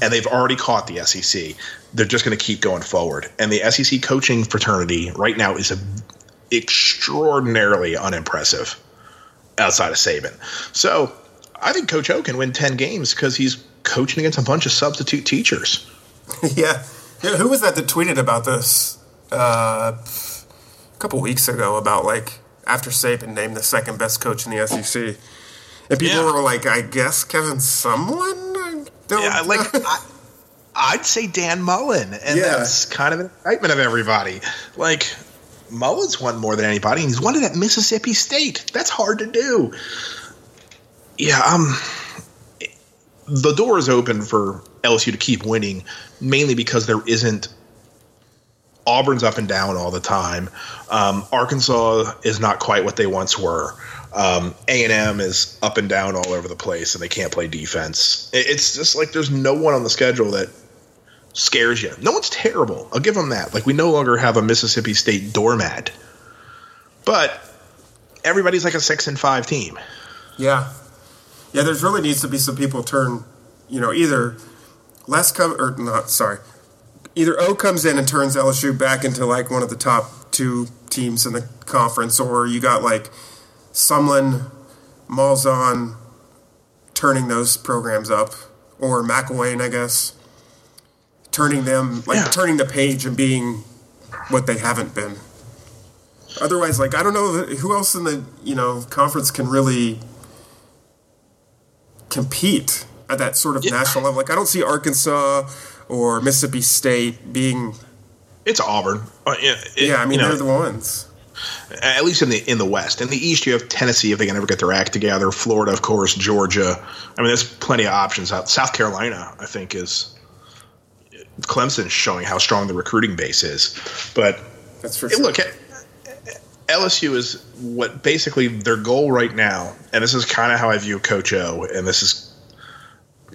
[SPEAKER 1] and they've already caught the SEC. They're just going to keep going forward, and the SEC coaching fraternity right now is a, extraordinarily unimpressive outside of Saban. So I think Coach O can win ten games because he's coaching against a bunch of substitute teachers. [LAUGHS]
[SPEAKER 2] yeah. Yeah, Who was that that tweeted about this uh, a couple weeks ago about like after Saban named the second best coach in the SEC, and people
[SPEAKER 1] Yeah.
[SPEAKER 2] were like, "I guess Kevin someone." I
[SPEAKER 1] Yeah, like I, I'd say Dan Mullen, and
[SPEAKER 2] Yeah.
[SPEAKER 1] that's kind of an excitement of everybody. Like Mullen's won more than anybody, and he's won it at Mississippi State. That's hard to do. Yeah, um, the door is open for LSU to keep winning, mainly because there isn't. Auburn's up and down all the time. Um, Arkansas is not quite what they once were. Um, A&M is up and down all over the place, and they can't play defense. It's just like there's no one on the schedule that scares you. No one's terrible. I'll give them that. Like we no longer have a Mississippi State doormat, but everybody's like a six and five team.
[SPEAKER 2] yeah, yeah. There's really needs to be some people turn, you know, either less come or not. Sorry, either O comes in and turns LSU back into like one of the top two teams in the conference, or you got like Sumlin, Malzahn turning those programs up, or McElwain, I guess, turning them like
[SPEAKER 1] Yeah.
[SPEAKER 2] turning the page and being what they haven't been. Otherwise, like I don't know who else in the you know conference can really compete at that sort of
[SPEAKER 1] Yeah.
[SPEAKER 2] national level. Like I don't see Arkansas or Mississippi State being.
[SPEAKER 1] It's Auburn. Uh, yeah, it-
[SPEAKER 2] Yeah, I mean they're the ones.
[SPEAKER 1] at least in the in the West. In the East, you have Tennessee if they can ever get their act together. Florida, of course, Georgia. I mean, there's plenty of options out. South Carolina, I think, is Clemson's showing how strong the recruiting base is. But
[SPEAKER 2] That's for sure.
[SPEAKER 1] look, LSU is what basically their goal right now, and this is kind of how I view Coach O, and this is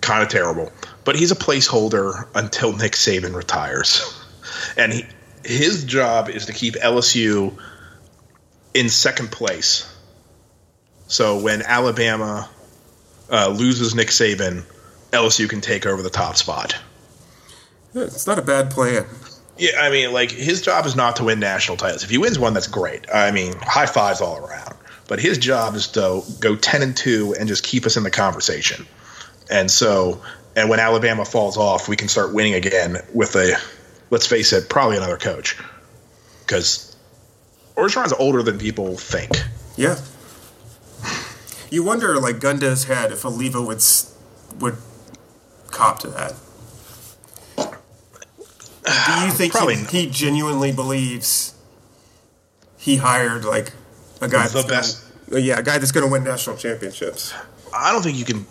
[SPEAKER 1] kind of terrible, but he's a placeholder until Nick Saban retires, [LAUGHS] and he, his job is to keep LSU in second place. So when Alabama uh, loses Nick Saban, LSU can take over the top spot.
[SPEAKER 2] It's not a bad plan.
[SPEAKER 1] Yeah, I mean, like his job is not to win national titles. If he wins one, that's great. I mean, high fives all around. But his job is to go ten and two and just keep us in the conversation. And so, and when Alabama falls off, we can start winning again with a, let's face it, probably another coach, because Orgeron's older than people think.
[SPEAKER 2] Yeah, You wonder, like, gun to head, if Alleva would would cop to that. Do you [SIGHS] think
[SPEAKER 1] Probably
[SPEAKER 2] he,
[SPEAKER 1] not.
[SPEAKER 2] he genuinely believes he hired like a guy
[SPEAKER 1] The
[SPEAKER 2] that's
[SPEAKER 1] best-
[SPEAKER 2] Gonna, yeah, a guy that's going to win national championships.
[SPEAKER 1] I don't think you can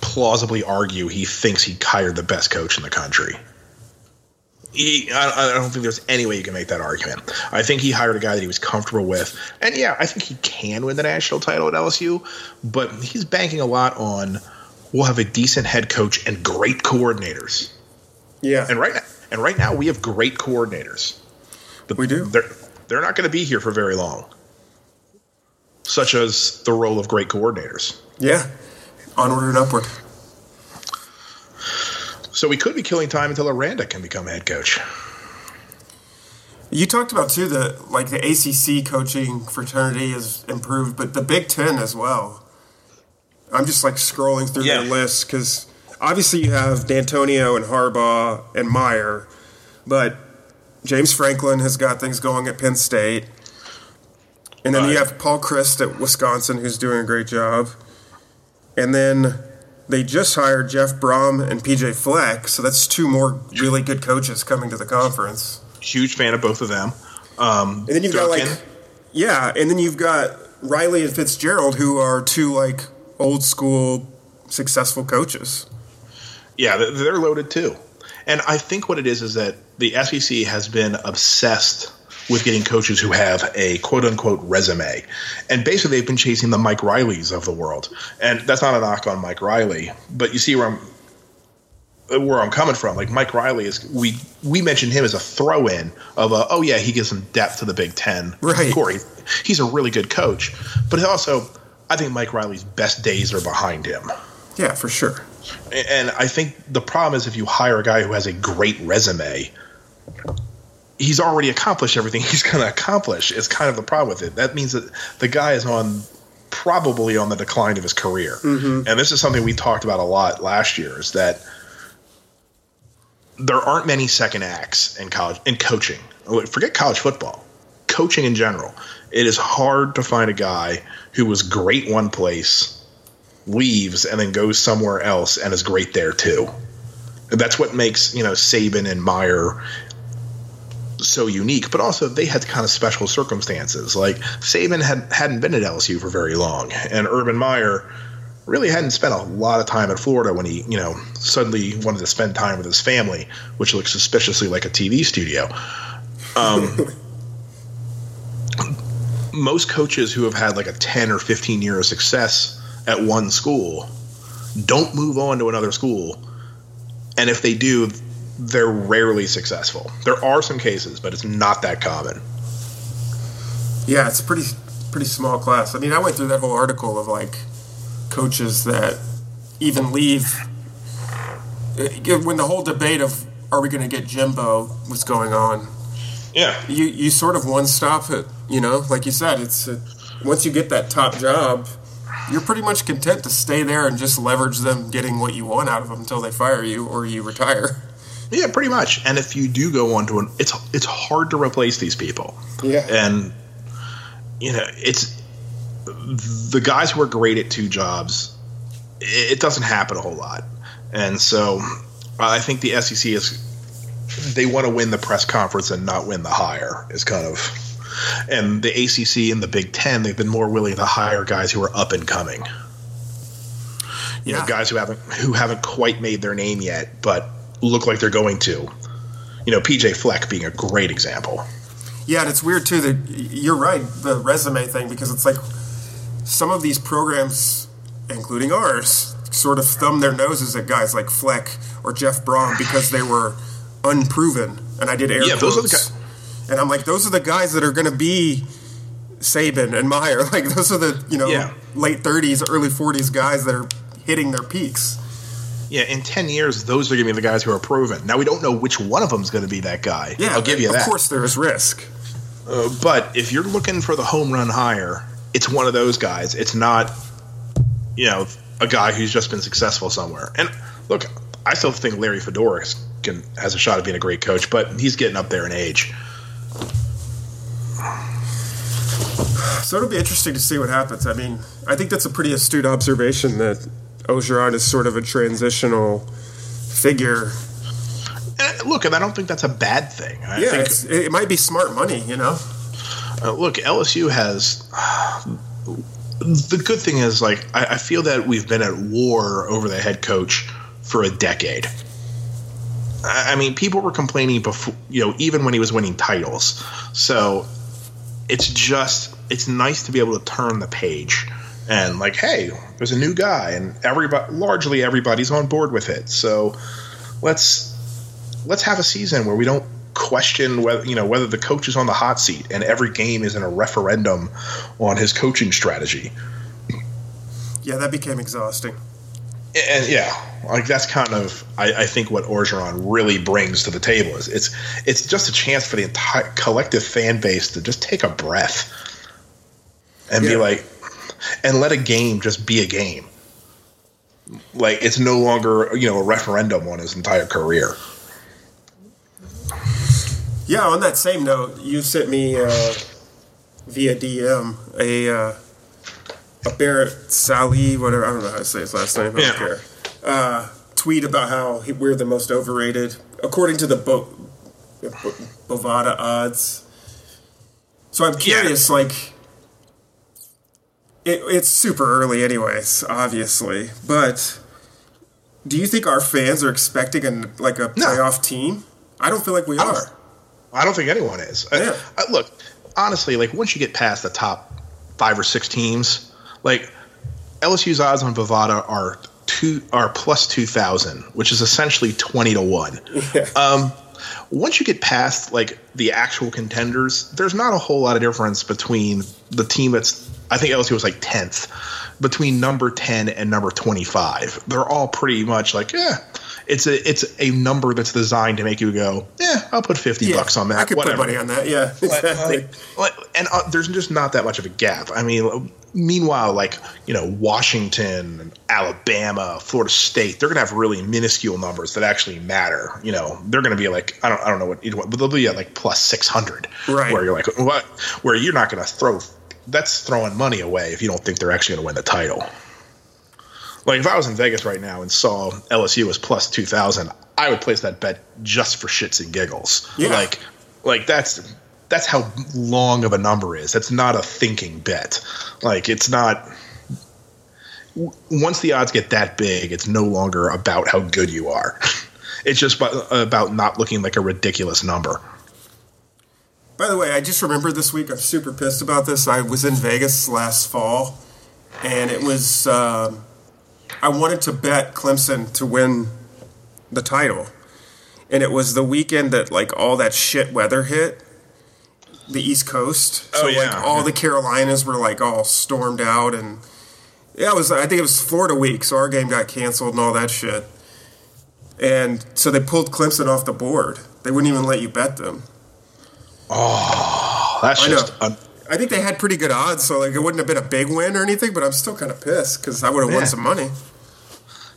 [SPEAKER 1] plausibly argue he thinks he hired the best coach in the country. He, I, I don't think there's any way you can make that argument. I think he hired a guy that he was comfortable with, and yeah, I think he can win the national title at LSU. But he's banking a lot on we'll have a decent head coach and great coordinators.
[SPEAKER 2] Yeah,
[SPEAKER 1] And right now, and right now we have great coordinators. But
[SPEAKER 2] We do.
[SPEAKER 1] They're they're not going to be here for very long. Such as the role of great coordinators.
[SPEAKER 2] yeah, onward and upward.
[SPEAKER 1] So we could be killing time until Aranda can become head coach.
[SPEAKER 2] You talked about too that like the ACC coaching fraternity has improved, but the Big Ten as well. I'm just like scrolling through
[SPEAKER 1] Yeah.
[SPEAKER 2] their list because obviously you have D'Antonio and Harbaugh and Meyer, but James Franklin has got things going at Penn State, and then you have Paul Chryst at Wisconsin, who's doing a great job, and then they just hired Jeff Brohm and PJ Fleck, so that's two more really good coaches coming to the conference.
[SPEAKER 1] Huge fan of both of them. Um,
[SPEAKER 2] And then you've
[SPEAKER 1] Duncan,
[SPEAKER 2] got like, yeah, and then you've got Riley and Fitzgerald, who are two like old school successful coaches.
[SPEAKER 1] Yeah, they're- loaded too. And I think what it is is that the SEC has been obsessed with getting coaches who have a quote unquote resume. And basically, they've been chasing the Mike Rileys of the world. And that's not a knock on Mike Riley, but you see where I'm. Where I'm coming from, like Mike Riley is, we we mentioned him as a throw-in of a, oh yeah, he gives some depth to the Big Ten.
[SPEAKER 2] Right.
[SPEAKER 1] Corey, he's a really good coach, but also, I think Mike Riley's best days are behind him.
[SPEAKER 2] Yeah, for sure.
[SPEAKER 1] And I think the problem is if you hire a guy who has a great resume, he's already accomplished everything [LAUGHS] he's going to accomplish. Is kind of the problem with it. That means that the guy is on probably on the decline of his career. Mm-hmm. And this is something we talked about a lot last year. Is that there aren't many second acts in college in coaching. Forget college football, coaching in general. It is hard to find a guy who was great one place, leaves, and then goes somewhere else and is great there too. That's what makes you know Saban and Meyer so unique. But also they had kind of special circumstances. Like Saban had hadn't been at LSU for very long, and Urban Meyer really hadn't spent a lot of time at Florida when he, you know, suddenly wanted to spend time with his family, which looks suspiciously like a TV studio. Um, [LAUGHS] most coaches who have had like a 10 or 15 year of success at one school don't move on to another school. And if they do, they're rarely successful. There are some cases, but it's not that common.
[SPEAKER 2] Yeah, it's a pretty pretty small class. I mean, I went through that whole article of like coaches that even leave uh, when the whole debate of are we going to get Jimbo was going on.
[SPEAKER 1] Yeah.
[SPEAKER 2] You you sort of one stop it. You know, like you said, it's uh once you get that top job, you're pretty much content to stay there and just leverage them getting what you want out of them until they fire you or you retire. [LAUGHS]
[SPEAKER 1] Yeah, pretty much. And if you do go on to an, it's it's hard to replace these people.
[SPEAKER 2] Yeah.
[SPEAKER 1] And you know, it's the guys who are great at two jobs. It doesn't happen a whole lot, and so I think the SEC is they want to win the press conference and not win the hire. Is kind of. And the ACC and the Big Ten, they've been more willing to hire guys who are up and coming. You know, guys who haven't who haven't quite made their name yet, but look like they're going to. You know, PJ Fleck being a great example.
[SPEAKER 2] Yeah, and it's weird too that you're right, the resume thing, because it's like some of these programs, including ours, sort of thumb their noses at guys like Fleck or Jeff Brohm because they were unproven. And I did air
[SPEAKER 1] Yeah, those are the
[SPEAKER 2] quotes. And I'm like, those are the guys that are going to be Saban and Meyer. [LAUGHS] Like, those are the, you know,
[SPEAKER 1] Yeah.
[SPEAKER 2] late 30s, early 40s guys that are hitting their peaks.
[SPEAKER 1] Yeah, in ten years, those are going to be the guys who are proven. Now we don't know which one of them is going to be that guy.
[SPEAKER 2] Yeah,
[SPEAKER 1] I'll give you
[SPEAKER 2] of
[SPEAKER 1] that.
[SPEAKER 2] course, there is risk.
[SPEAKER 1] Uh, but if you're looking for the home run hire, it's one of those guys. It's not, you know, a guy who's just been successful somewhere. And look, I still think Larry Fedora can has a shot at being a great coach, but he's getting up there in age.
[SPEAKER 2] So it'll be interesting to see what happens. I mean, I think that's a pretty astute observation that Orgeron is sort of a transitional figure.
[SPEAKER 1] And look, and I don't think that's a bad thing. I
[SPEAKER 2] yeah,
[SPEAKER 1] think,
[SPEAKER 2] it might be smart money, you know.
[SPEAKER 1] uh, look, LSU has. the good thing is, like, I, I feel that we've been at war over the head coach for a decade. I I mean, people were complaining before, you know, even when he was winning titles. So it's just, it's nice to be able to turn the page and, like, hey, there's a new guy, and everybody, largely everybody's on board with it. So let's let's have a season where we don't question whether you know whether the coach is on the hot seat and every game is in a referendum on his coaching strategy.
[SPEAKER 2] Yeah, that became exhausting.
[SPEAKER 1] And yeah, like that's kind of I, I think what Orgeron really brings to the table is it's it's just a chance for the entire collective fan base to just take a breath and be like and let a game just be a game. Like it's no longer you know a referendum on his entire career.
[SPEAKER 2] Yeah, on that same note, you sent me uh, via DM a uh, a Barrett Sallee, whatever I don't know how to say his last name. I don't
[SPEAKER 1] Yeah.
[SPEAKER 2] care. Uh, tweet about how he, we're the most overrated according to the Bo- uh, Bo- Bovada odds. So I'm curious, like, it, it's super early, anyways, obviously, but. Do you think our fans are expecting an, like a
[SPEAKER 1] No.
[SPEAKER 2] playoff team? I don't feel like we
[SPEAKER 1] don't-
[SPEAKER 2] are.
[SPEAKER 1] I don't think anyone is. Uh,
[SPEAKER 2] I-
[SPEAKER 1] I- uh, look, honestly, like once you get past the top five or six teams, like LSU's odds on Bovada are two are plus two thousand, which is essentially twenty to one. Um, once you get past like the actual contenders, there's not a whole lot of difference between the team that's I think LSU was like tenth between number ten and number twenty five. They're all pretty much like yeah. It's a it's a number that's designed to make you go, yeah, I'll put fifty bucks on that.
[SPEAKER 2] I could
[SPEAKER 1] whatever.
[SPEAKER 2] put money on that. Yeah, exactly.
[SPEAKER 1] like- like- and uh, there's just not that much of a gap. I mean, meanwhile, like you know, Washington, Alabama, Florida State, they're gonna have really minuscule numbers that actually matter. You know, they're gonna be like I don't I don't know what, but they'll be at like plus six hundred,
[SPEAKER 2] Right.
[SPEAKER 1] Where you're like, what? Where you're not gonna throw. That's throwing money away if you don't think they're actually gonna win the title. Like if I was in Vegas right now and saw LSU was plus two thousand, I would place that bet just for shits and giggles.
[SPEAKER 2] Yeah.
[SPEAKER 1] Like, like that's that's how long of a number is. That's not a thinking bet. Like it's not. Once the odds get that big, it's no longer about how good you are. [LAUGHS] It's just about, not looking like a ridiculous number.
[SPEAKER 2] By the way, I just remembered this week. I'm super pissed about this. I was in Vegas last fall, and it was. um I wanted to bet Clemson to win the title, and it was the weekend that like all that shit weather hit the East Coast. Oh, so
[SPEAKER 1] Oh, yeah,
[SPEAKER 2] like all
[SPEAKER 1] yeah.
[SPEAKER 2] the Carolinas were like all stormed out, and yeah, it was. I think it was Florida week, so our game got canceled and all that shit. And so they pulled Clemson off the board. They wouldn't even let you bet them.
[SPEAKER 1] Oh, that's
[SPEAKER 2] I
[SPEAKER 1] just un-
[SPEAKER 2] I think they had pretty good odds, so like it wouldn't have been a big win or anything. But I'm still kind of pissed because I would have won some money.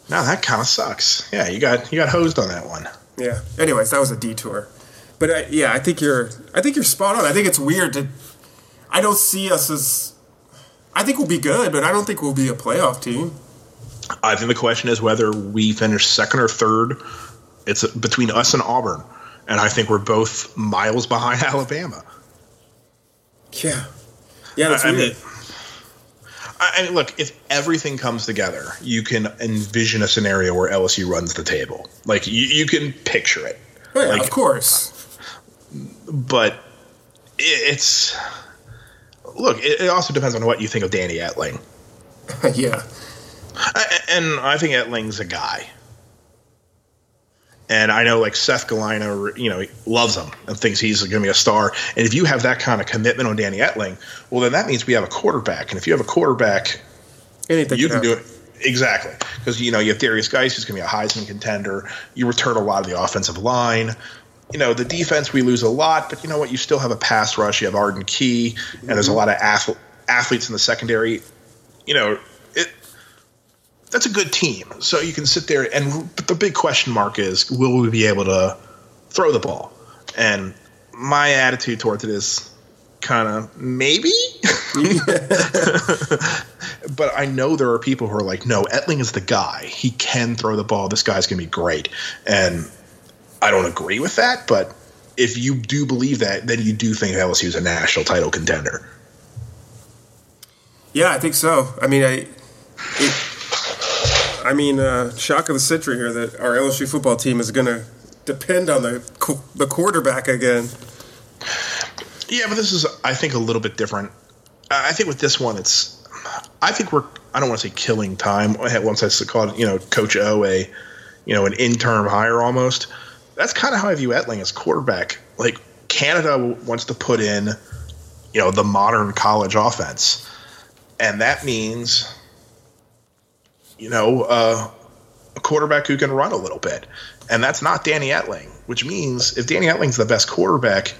[SPEAKER 1] no. That kind of sucks. Yeah, you got you got hosed on that one.
[SPEAKER 2] Yeah. Anyways, that was a detour. But I, yeah, I think you're. I think you're spot on. I think it's weird to. I don't see us as. I think we'll be good, but I don't think we'll be a playoff team.
[SPEAKER 1] I think the question is whether we finish second or third. It's between us and Auburn, and I think we're both miles behind [LAUGHS] Alabama.
[SPEAKER 2] Yeah. Yeah, that's
[SPEAKER 1] I- I mean- I, I mean, look, if everything comes together, you can envision a scenario where LSU runs the table. Like you, you can picture it,
[SPEAKER 2] Oh, yeah,
[SPEAKER 1] like-
[SPEAKER 2] of course.
[SPEAKER 1] But it's look. It, also depends on what you think of Danny Etling, [LAUGHS]
[SPEAKER 2] yeah.
[SPEAKER 1] I, and I think Etling's a guy. And I know, like Seth Galina, you know, loves him and thinks he's going to be a star. And if you have that kind of commitment on Danny Etling, well, then that means we have a quarterback. And if you have a quarterback
[SPEAKER 2] Anything
[SPEAKER 1] you can do it exactly because you know you have Derrius Guice who's going to be a Heisman contender. You return a lot of the offensive line. You know the defense we lose a lot, but you know what? You still have a pass rush. You have Arden Key, and there's a mm-hmm. lot of ath- athletes in the secondary. You know it. That's a good team. So you can sit there and but the big question mark is will we be able to throw the ball? And my attitude towards it is kind of maybe. [LAUGHS] but I know there are people who are like, no, Etling is the guy. He can throw the ball. This guy's going to be great. And I don't agree with that. But if you do believe that, then you do think LSU is a national title contender.
[SPEAKER 2] Yeah, I think so. I mean, I. It, I mean, uh, shock of the century here that our LSU football team is going to depend on the the quarterback again.
[SPEAKER 1] Yeah, but this is, I think, a little bit different. I think with this one, it's. I think we're. I don't want to say killing time. Once I called, you know, Coach O a, you know, an interim hire almost. That's kind of how I view Etling as quarterback. Like Canada wants to put in, you know, the modern college offense, and that means, you know, uh, a quarterback who can run a little bit, and that's not Danny Etling. Which means if Danny Etling's the best quarterback,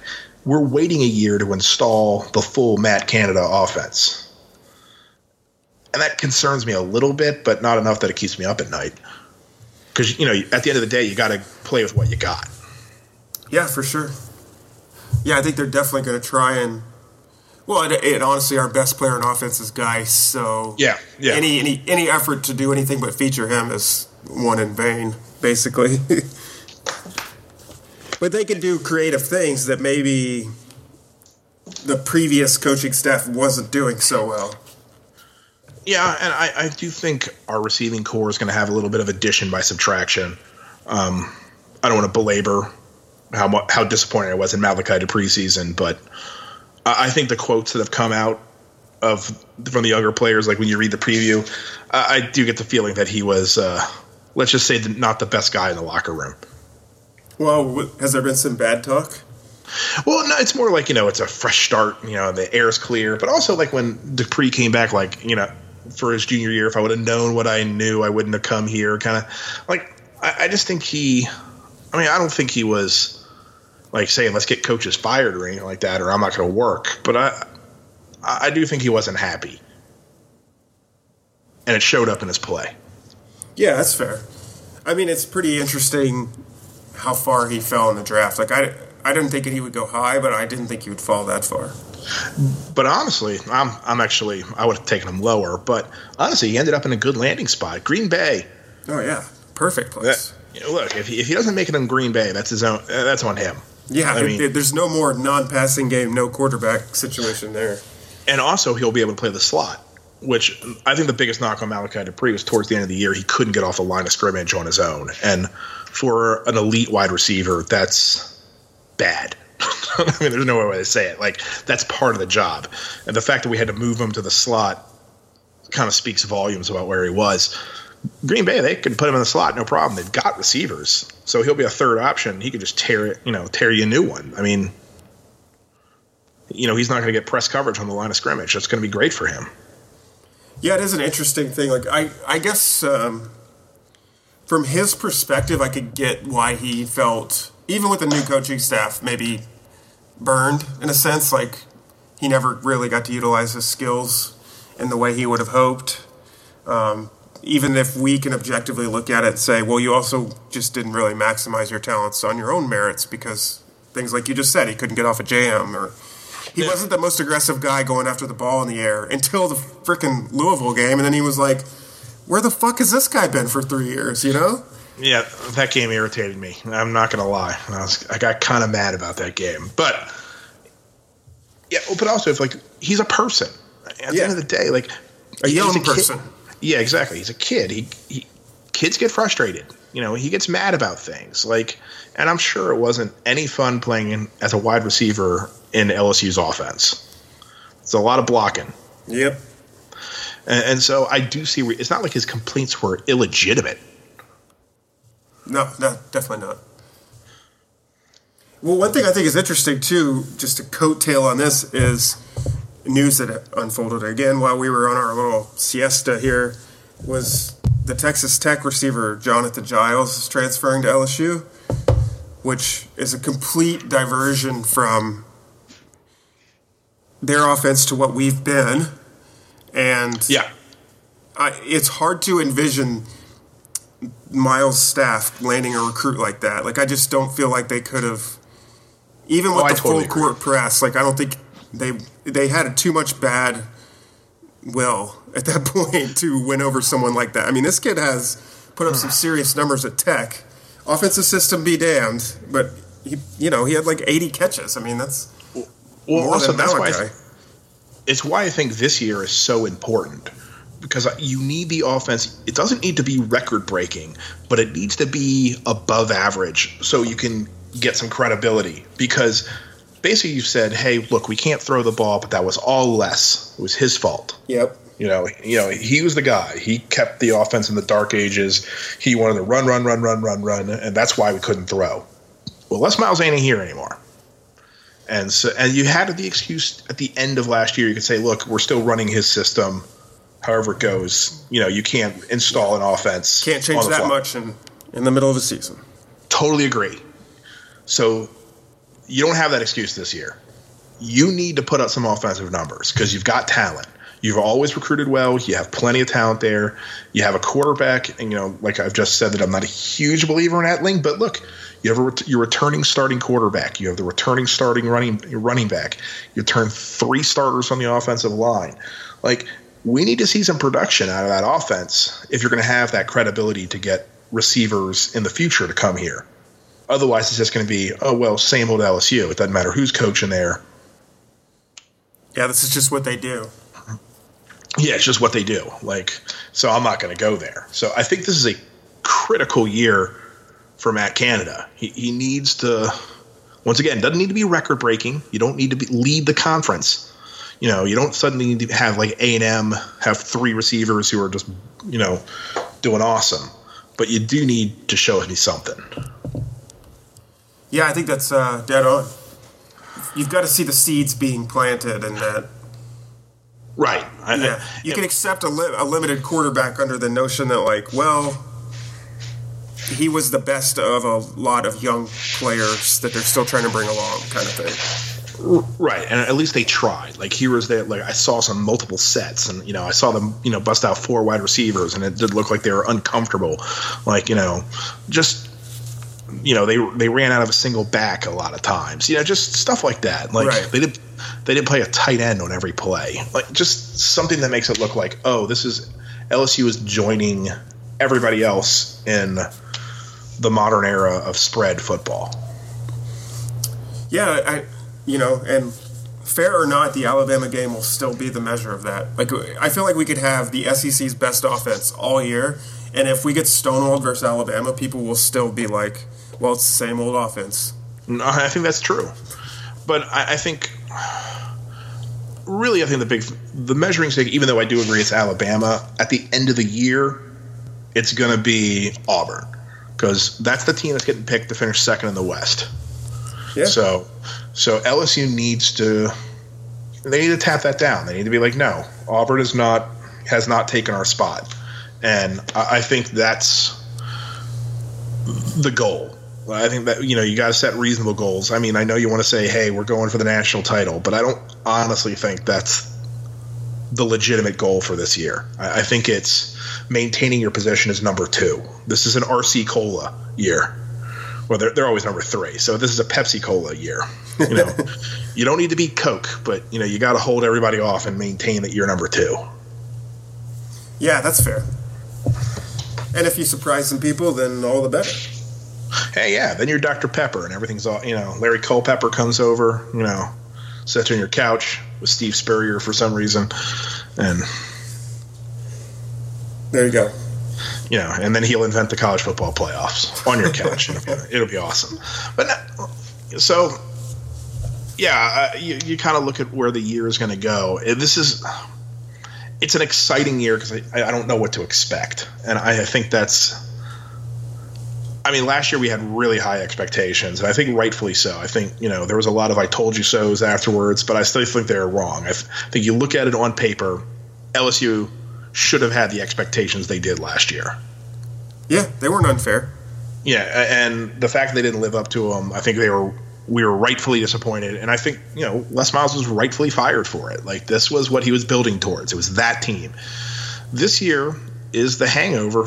[SPEAKER 1] we're waiting a year to install the full Matt Canada offense. And that concerns me a little bit, but not enough that it keeps me up at night. Because, you know, at the end of the day, you got to play with what you got.
[SPEAKER 2] Yeah, for sure. Yeah, I think they're definitely going to try and. Well, it, it, honestly, our best player in offense is Guice, so
[SPEAKER 1] yeah, yeah.
[SPEAKER 2] Any any any effort to do anything but feature him is one in vain, basically. [LAUGHS] but they can do creative things that maybe the previous coaching staff wasn't doing so well.
[SPEAKER 1] Yeah, and I, I do think our receiving core is going to have a little bit of addition by subtraction. Um, I don't want to belabor how how disappointed I was in Malachi to preseason, but I, I think the quotes that have come out of from the younger players, like when you read the preview, I, I do get the feeling that he was, uh, let's just say, not the best guy in the locker room.
[SPEAKER 2] Well, has there been some bad talk?
[SPEAKER 1] Well, no, it's more like you know, it's a fresh start. You know, the air is clear, but also like when Dupre came back, like you know, for his junior year, if I would have known what I knew, I wouldn't have come here. Kind of like I, I just think he. I mean, I don't think he was like saying let's get coaches fired or anything like that, or I'm not going to work. But I, I do think he wasn't happy, and it showed up in his play.
[SPEAKER 2] Yeah, that's fair. I mean, it's pretty interesting how far he fell in the draft. Like I, I didn't think he would go high, but I didn't think he would fall that far.
[SPEAKER 1] But honestly, I'm I'm actually I would have taken him lower. But honestly, he ended up in a good landing spot. Green Bay.
[SPEAKER 2] Oh yeah, perfect place.
[SPEAKER 1] That, you know, look, if he, if he doesn't make it in Green Bay, that's his own. Uh, that's on him.
[SPEAKER 2] Yeah, I mean, there's no more non-passing game, no quarterback situation there.
[SPEAKER 1] And also, he'll be able to play the slot which I think the biggest knock on Malachi Dupre was towards the end of the year, he couldn't get off the line of scrimmage on his own. And for an elite wide receiver, that's bad. [LAUGHS] I mean, there's no way to say it. Like, that's part of the job. And the fact that we had to move him to the slot kind of speaks volumes about where he was. Green Bay, they can put him in the slot, no problem. They've got receivers. So he'll be a third option. He could just tear it, you know, tear you a new one. I mean, you know, he's not going to get press coverage on the line of scrimmage. That's going to be great for him.
[SPEAKER 2] Yeah, it is an interesting thing. Like I, I guess um, from his perspective, I could get why he felt, even with the new coaching staff, maybe burned in a sense. Like he never really got to utilize his skills in the way he would have hoped. Um, even if we can objectively look at it and say, well, you also just didn't really maximize your talents on your own merits because things like you just said, he couldn't get off a jam or he yeah. wasn't the most aggressive guy going after the ball in the air until the freaking Louisville game, and then he was like, "Where the fuck has this guy been for three years?" You know?
[SPEAKER 1] Yeah, that game irritated me. I'm not gonna lie. I, was, I got kind of mad about that game, but yeah, oh, but also if like he's a person. At yeah. the end of the day, like
[SPEAKER 2] a young a person.
[SPEAKER 1] Kid. Yeah, exactly. He's a kid. He, he kids get frustrated. You know, he gets mad about things. Like, and I'm sure it wasn't any fun playing in, as a wide receiver in LSU's offense. It's a lot of blocking.
[SPEAKER 2] Yep.
[SPEAKER 1] And, and so I do see. It's not like his complaints were illegitimate.
[SPEAKER 2] No, no, definitely not. Well, one thing I think is interesting too, just a coattail on this, is news that unfolded again while we were on our little siesta here was the Texas Tech receiver Jonathan Giles is transferring to LSU, which is a complete diversion from their offense to what we've been, and
[SPEAKER 1] yeah,
[SPEAKER 2] I, it's hard to envision Miles' staff landing a recruit like that. Like I just don't feel like they could have, even with oh, the totally full court press. Like I don't think they they had too much bad will at that [LAUGHS] point to win over someone like that. I mean, this kid has put up some hmm. serious numbers at Tech. Offensive system be damned, but he, you know, he had like 80 catches. I mean, that's
[SPEAKER 1] well,
[SPEAKER 2] more
[SPEAKER 1] also
[SPEAKER 2] than
[SPEAKER 1] that's why I th- it's why I think this year is so important because you need the offense. It doesn't need to be record breaking, but it needs to be above average so you can get some credibility. Because basically, you said, "Hey, look, we can't throw the ball, but that was all less. It was his fault."
[SPEAKER 2] Yep.
[SPEAKER 1] You know, you know, he was the guy. He kept the offense in the dark ages. He wanted to run, run, run, run, run, run, and that's why we couldn't throw. Well, Les Miles ain't here anymore. And so, and you had the excuse at the end of last year. You could say, "Look, we're still running his system. However it goes, you know, you can't install an offense.
[SPEAKER 2] Can't change that
[SPEAKER 1] fly."
[SPEAKER 2] much in, in the middle of a season.
[SPEAKER 1] Totally agree. So you don't have that excuse this year. You need to put up some offensive numbers because you've got talent. You've always recruited well. You have plenty of talent there. You have a quarterback, and you know, like I've just said, that I'm not a huge believer in Etling. but look, you have a ret- your returning starting quarterback. You have the returning starting running running back. You turn three starters on the offensive line. Like we need to see some production out of that offense if you're going to have that credibility to get receivers in the future to come here. Otherwise, it's just going to be, oh well, same old LSU. It doesn't matter who's coaching there.
[SPEAKER 2] Yeah, this is just what they do.
[SPEAKER 1] Yeah, it's just what they do. Like, so I'm not going to go there. So I think this is a critical year for Matt Canada. He, he needs to, once again, doesn't need to be record breaking. You don't need to be, lead the conference. You know, you don't suddenly need to have like A and M have three receivers who are just, you know, doing awesome. But you do need to show me something.
[SPEAKER 2] Yeah, I think that's uh, dead on. You've got to see the seeds being planted, and that
[SPEAKER 1] Right. I-
[SPEAKER 2] yeah,
[SPEAKER 1] I-
[SPEAKER 2] you can accept a, li- a limited quarterback under the notion that like, well, he was the best of a lot of young players that they're still trying to bring along, kind of thing.
[SPEAKER 1] Right, and at least they tried. Like he was there. Like I saw some multiple sets, and you know I saw them, you know, bust out four wide receivers, and it did look like they were uncomfortable. Like you know, just you know they they ran out of a single back a lot of times. You know, just stuff like that. Like
[SPEAKER 2] Right.
[SPEAKER 1] they did they didn't play a tight end on every play. Like just something that makes it look like oh this is LSU is joining everybody else in the modern era of spread football.
[SPEAKER 2] Yeah, I, you know, and fair or not, the Alabama game will still be the measure of that. Like, I feel like we could have the SEC's best offense all year, and if we get stonewalled versus Alabama, people will still be like, well, it's the same old offense.
[SPEAKER 1] No, I think that's true, but I, I think really, I think the big the measuring stick. Even though I do agree it's Alabama, at the end of the year, it's going to be Auburn because that's the team that's getting picked to finish second in the West.
[SPEAKER 2] Yeah.
[SPEAKER 1] So, so LSU needs to they need to tap that down. They need to be like, no, Auburn is not has not taken our spot, and I, I think that's the goal. I think that you know you got to set reasonable goals. I mean, I know you want to say, "Hey, we're going for the national title," but I don't honestly think that's the legitimate goal for this year. I, I think it's maintaining your position as number two. This is an RC Cola year. Well, they're, they're always number three, so this is a Pepsi Cola year. You know, [LAUGHS] you don't need to beat Coke, but you know you got to hold everybody off and maintain that you're number two.
[SPEAKER 2] Yeah, that's fair. And if you surprise some people, then all the better.
[SPEAKER 1] Hey, yeah, then you're Dr. Pepper and everything's all, you know, Larry Culpepper comes over, you know, sits on your couch with Steve Spurrier for some reason. And,
[SPEAKER 2] There you go.
[SPEAKER 1] You know, and then he'll invent the college football playoffs on your couch. it'll, be, it'll be awesome. But so, yeah, uh, you, you kind of look at where the year is going to go. This is, it's an exciting year because I, I don't know what to expect. And I, I think that's, I mean, last year we had really high expectations, and I think rightfully so. I think you know there was a lot of "I told you so"s afterwards, but I still think they're wrong. I th- think you look at it on paper, LSU should have had the expectations they did last year.
[SPEAKER 2] Yeah, they weren't unfair.
[SPEAKER 1] Yeah, and the fact they didn't live up to them, I think they were we were rightfully disappointed, and I think you know Les Miles was rightfully fired for it. Like this was what he was building towards. It was that team. This year is the hangover,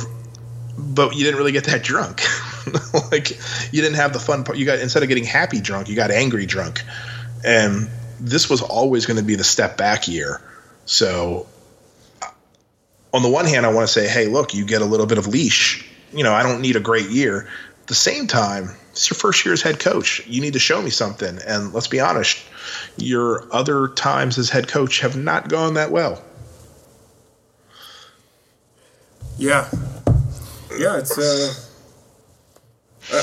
[SPEAKER 1] but you didn't really get that drunk. [LAUGHS] like you didn't have the fun part. You got instead of getting happy drunk, you got angry drunk, and this was always going to be the step back year. So, on the one hand, I want to say, hey, look, you get a little bit of leash. You know, I don't need a great year. At the same time, it's your first year as head coach. You need to show me something. And let's be honest, your other times as head coach have not gone that well.
[SPEAKER 2] Yeah, yeah. It's. Uh,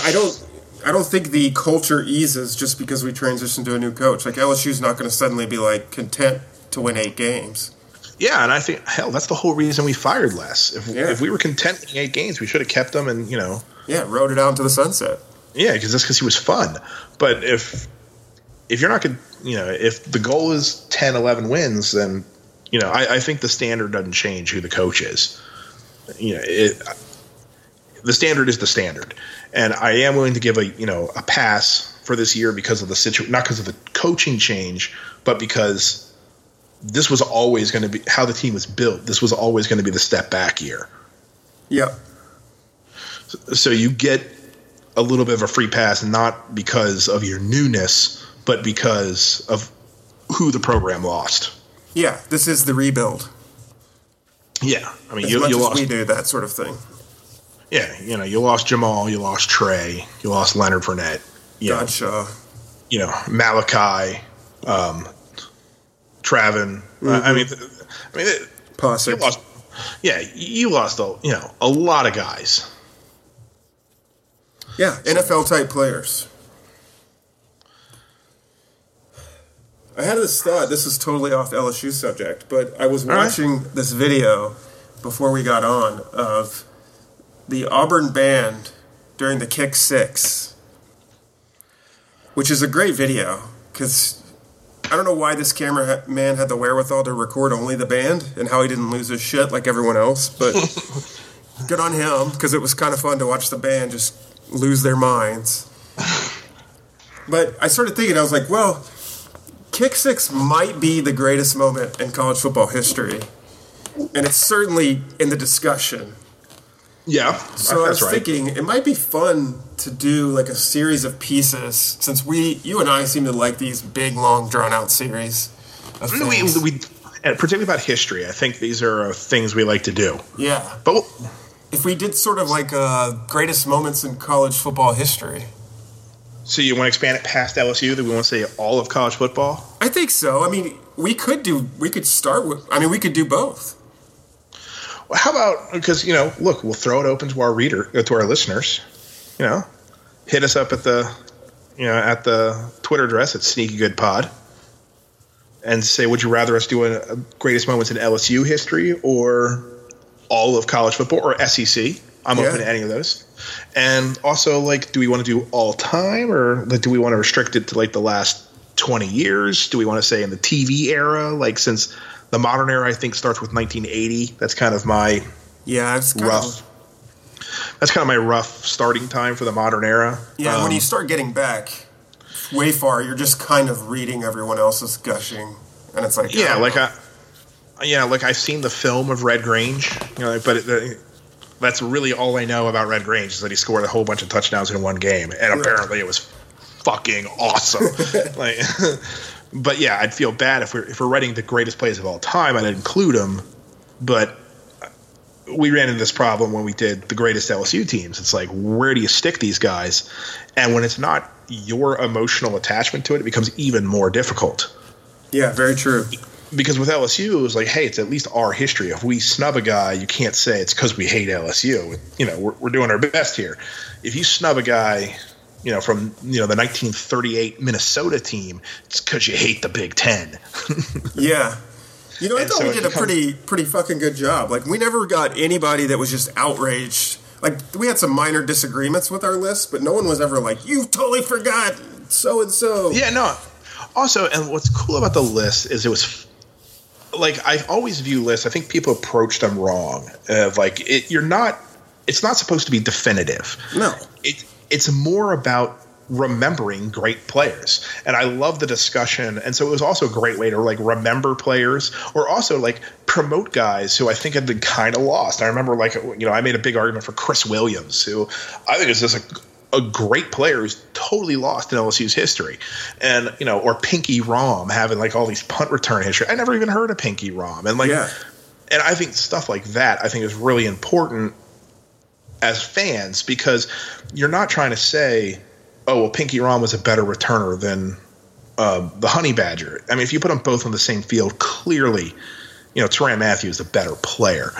[SPEAKER 2] I don't. I don't think the culture eases just because we transition to a new coach. Like LSU's not going to suddenly be like content to win eight games.
[SPEAKER 1] Yeah, and I think hell, that's the whole reason we fired Les. If, yeah. if we were content winning eight games, we should have kept them and you know.
[SPEAKER 2] Yeah, rode it out into the sunset.
[SPEAKER 1] Yeah, because that's because he was fun. But if if you're not going, to you know, if the goal is 10, 11 wins, then you know, I, I think the standard doesn't change who the coach is. You know, it, the standard is the standard, and I am willing to give a you know a pass for this year because of the situation, not because of the coaching change, but because this was always going to be how the team was built. This was always going to be the step back year.
[SPEAKER 2] Yeah.
[SPEAKER 1] So, so you get a little bit of a free pass, not because of your newness, but because of who the program lost.
[SPEAKER 2] Yeah, this is the rebuild.
[SPEAKER 1] Yeah, I mean,
[SPEAKER 2] as
[SPEAKER 1] you,
[SPEAKER 2] much
[SPEAKER 1] you
[SPEAKER 2] as
[SPEAKER 1] lost.
[SPEAKER 2] we do that sort of thing.
[SPEAKER 1] Yeah, you know, you lost Jamal, you lost Trey, you lost Leonard Fournette, you
[SPEAKER 2] Gotcha.
[SPEAKER 1] you know Malachi, um, Travin. Uh, I mean, I mean, it- you lost. Yeah, you lost a you know a lot of guys.
[SPEAKER 2] Yeah, NFL type players. I had this thought. This is totally off LSU subject, but I was
[SPEAKER 1] All right.
[SPEAKER 2] watching this video before we got on of the Auburn band during the kick six, which is a great video because I don't know why this camera man had the wherewithal to record only the band and how he didn't lose his shit like everyone else, but [LAUGHS] good on him because it was kind of fun to watch the band just lose their minds. But I started thinking, I was like, well, kick six might be the greatest moment in college football history. And it's certainly in the discussion.
[SPEAKER 1] Yeah,
[SPEAKER 2] So I was
[SPEAKER 1] right.
[SPEAKER 2] thinking it might be fun to do like a series of pieces since we, you and I seem to like these big, long, drawn out series of
[SPEAKER 1] we,
[SPEAKER 2] things.
[SPEAKER 1] we, and particularly about history, I think these are things we like to do.
[SPEAKER 2] yeah.
[SPEAKER 1] But we'll-
[SPEAKER 2] If we did sort of like uh, greatest moments in college football history.
[SPEAKER 1] so you want to expand it past LSU? That we want to say all of college football?
[SPEAKER 2] I think so. I mean, we could do. We could start with. I mean, we could do both.
[SPEAKER 1] Well, how about because you know, look, we'll throw it open to our reader, uh, to our listeners. You know, hit us up at the, you know, at the Twitter address at Sneaky Good Pod, and say, would you rather us do a, greatest moments in LSU history or all of college football or SEC? I'm
[SPEAKER 2] Yeah.
[SPEAKER 1] open to any of those. And also, like, do we want to do all time or like, do we want to restrict it to like the last 20 years? Do we want to say in the TV era? Like, since the modern era, I think, starts with 1980. That's kind of my
[SPEAKER 2] Yeah, it's kind
[SPEAKER 1] rough.
[SPEAKER 2] Of,
[SPEAKER 1] That's kind of my rough starting time for the modern era.
[SPEAKER 2] yeah, when
[SPEAKER 1] Um,
[SPEAKER 2] you start getting back way far, you're just kind of reading everyone else's gushing, and it's like
[SPEAKER 1] yeah,
[SPEAKER 2] oh,
[SPEAKER 1] like I, yeah, like I've seen the film of Red Grange, you know, but it, that's really all I know about Red Grange is that he scored a whole bunch of touchdowns in one game, and apparently it was fucking awesome. [LAUGHS] like, [LAUGHS] but yeah, I'd feel bad if we're if we're writing the greatest plays of all time, I'd include him. but. We ran into this problem when we did the greatest LSU teams. It's like, where do you stick these guys? And when it's not your emotional attachment to it, it becomes even more difficult
[SPEAKER 2] yeah, very true.
[SPEAKER 1] because with LSU, it was like, hey, it's at least our history. If we snub a guy, you can't say it's because we hate LSU. You know, we're, we're doing our best here. If you snub a guy, you know, from you know the 1938 Minnesota team, it's because you hate the Big Ten. [LAUGHS]
[SPEAKER 2] Yeah. You know, I
[SPEAKER 1] And
[SPEAKER 2] thought
[SPEAKER 1] so
[SPEAKER 2] we did a pretty pretty fucking good job. Like we never got anybody that was just outraged. Like we had some minor disagreements with our list, but no one was ever like, "You totally forgot so and so."
[SPEAKER 1] yeah, no. Also, and what's cool about the list is it was like I always view lists. I think people approach them wrong. Of like, it, you're not. It's not supposed to be definitive.
[SPEAKER 2] No.
[SPEAKER 1] it it's more about remembering great players and i love the discussion and so it was also a great way to like remember players or also like promote guys who i think had been kind of lost i remember like you know i made a big argument for chris williams who i think is just a, a great player who's totally lost in LSU's history. And, you know, or Pinky Rohm having like all these punt return history. I never even heard of Pinky Rohm. And like,
[SPEAKER 2] Yeah.
[SPEAKER 1] and I think stuff like that, I think is really important as fans because you're not trying to say, oh, well, Pinky Rohm was a better returner than uh, the Honey Badger. I mean, if you put them both on the same field, clearly, you know, Tyrann Mathieu is the better player.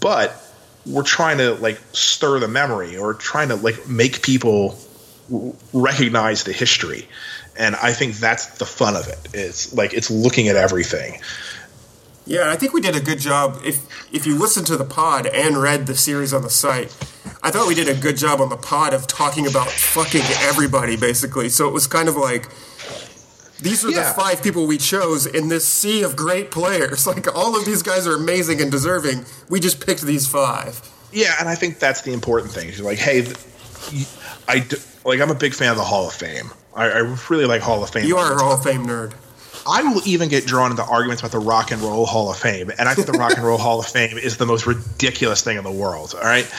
[SPEAKER 1] But we're trying to like stir the memory or trying to like make people recognize the history. And I think that's the fun of it. It's like it's looking at everything.
[SPEAKER 2] Yeah, I think we did a good job. If if you listened to the pod and read the series on the site, I thought we did a good job on the pod of talking about fucking everybody, basically. So it was kind of like these are
[SPEAKER 1] Yeah.
[SPEAKER 2] the five people we chose in this sea of great players. [LAUGHS] Like all of these guys are amazing and deserving. We just picked these five.
[SPEAKER 1] Yeah, and I think that's the important thing. You're like, hey, I like. I'm a big fan of the Hall of Fame. I, I really like Hall of Fame.
[SPEAKER 2] You are a Hall of Fame nerd.
[SPEAKER 1] I will even get drawn into arguments about the Rock and Roll Hall of Fame, and I think the Rock and Roll Hall of Fame is the most ridiculous thing in the world. All right.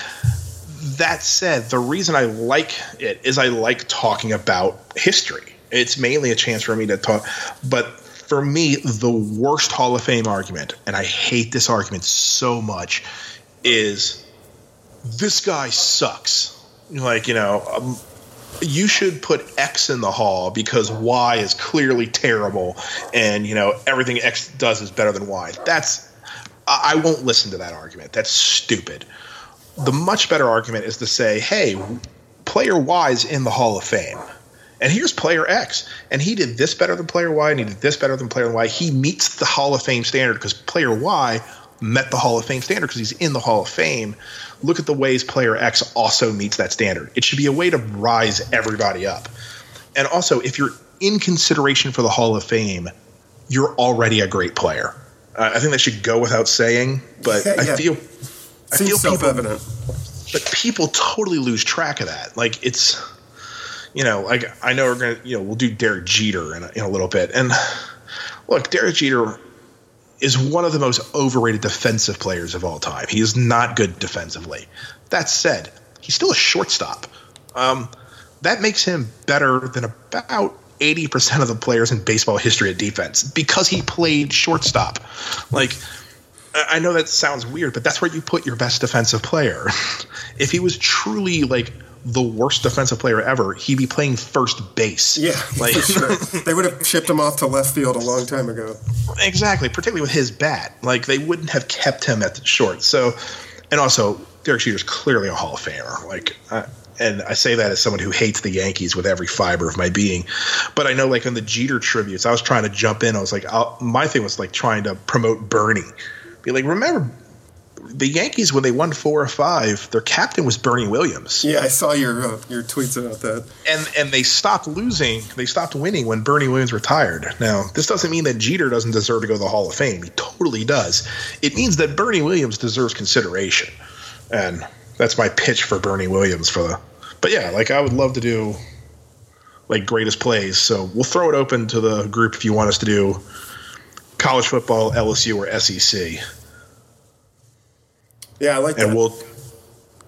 [SPEAKER 1] That said, the reason I like it is I like talking about history. It's mainly a chance for me to talk, but for me, the worst Hall of Fame argument, and I hate this argument so much, is this guy sucks. Like, you know, um, you should put X in the hall because Y is clearly terrible, and you know everything X does is better than Y. That's I won't listen to that argument. That's stupid. The much better argument is to say, hey, player Y is in the Hall of Fame. And here's player X, and he did this better than player Y, and he did this better than player Y. He meets the Hall of Fame standard because player Y met the Hall of Fame standard because he's in the Hall of Fame. Look at the ways player X also meets that standard. It should be a way to rise everybody up. And also, if you're in consideration for the Hall of Fame, you're already a great player. Uh, I think that should go without saying, but
[SPEAKER 2] Yeah,
[SPEAKER 1] I
[SPEAKER 2] yeah.
[SPEAKER 1] feel I
[SPEAKER 2] Seems
[SPEAKER 1] feel people
[SPEAKER 2] self-evident.
[SPEAKER 1] but people totally lose track of that. Like it's, you know, like I know we're gonna, you know, we'll do Derek Jeter in a, in a little bit, and look, Derek Jeter is one of the most overrated defensive players of all time. He is not good defensively. That said, he's still a shortstop. Um, that makes him better than about. 80% of the players in baseball history at defense because he played shortstop. Like, I I know that sounds weird, but that's where you put your best defensive player. [LAUGHS] if he was truly like the worst defensive player ever, he'd be playing first base.
[SPEAKER 2] Yeah, [LAUGHS]
[SPEAKER 1] like
[SPEAKER 2] for sure. They would have shipped him off to left field a long time ago.
[SPEAKER 1] exactly, particularly with his bat. Like they wouldn't have kept him at the short. So, and also Derek Jeter's clearly a Hall of Famer. Like, and I say that as someone who hates the Yankees with every fiber of my being. But I know, like on the Jeter tributes, I was trying to jump in. I was like, I'll, my thing was like trying to promote Bernie. Be like, remember the Yankees when they won four or five, their captain was Bernie Williams.
[SPEAKER 2] Yeah, I saw your uh, your tweets about that.
[SPEAKER 1] and and they stopped losing, they stopped winning when Bernie Williams retired. Now, this doesn't mean that Jeter doesn't deserve to go to the Hall of Fame. He totally does. It means that Bernie Williams deserves consideration, and that's my pitch for Bernie Williams for the. But yeah, like I would love to do like greatest plays. So we'll throw it open to the group if you want us to do college football, LSU, or SEC
[SPEAKER 2] Yeah, I like that.
[SPEAKER 1] and we'll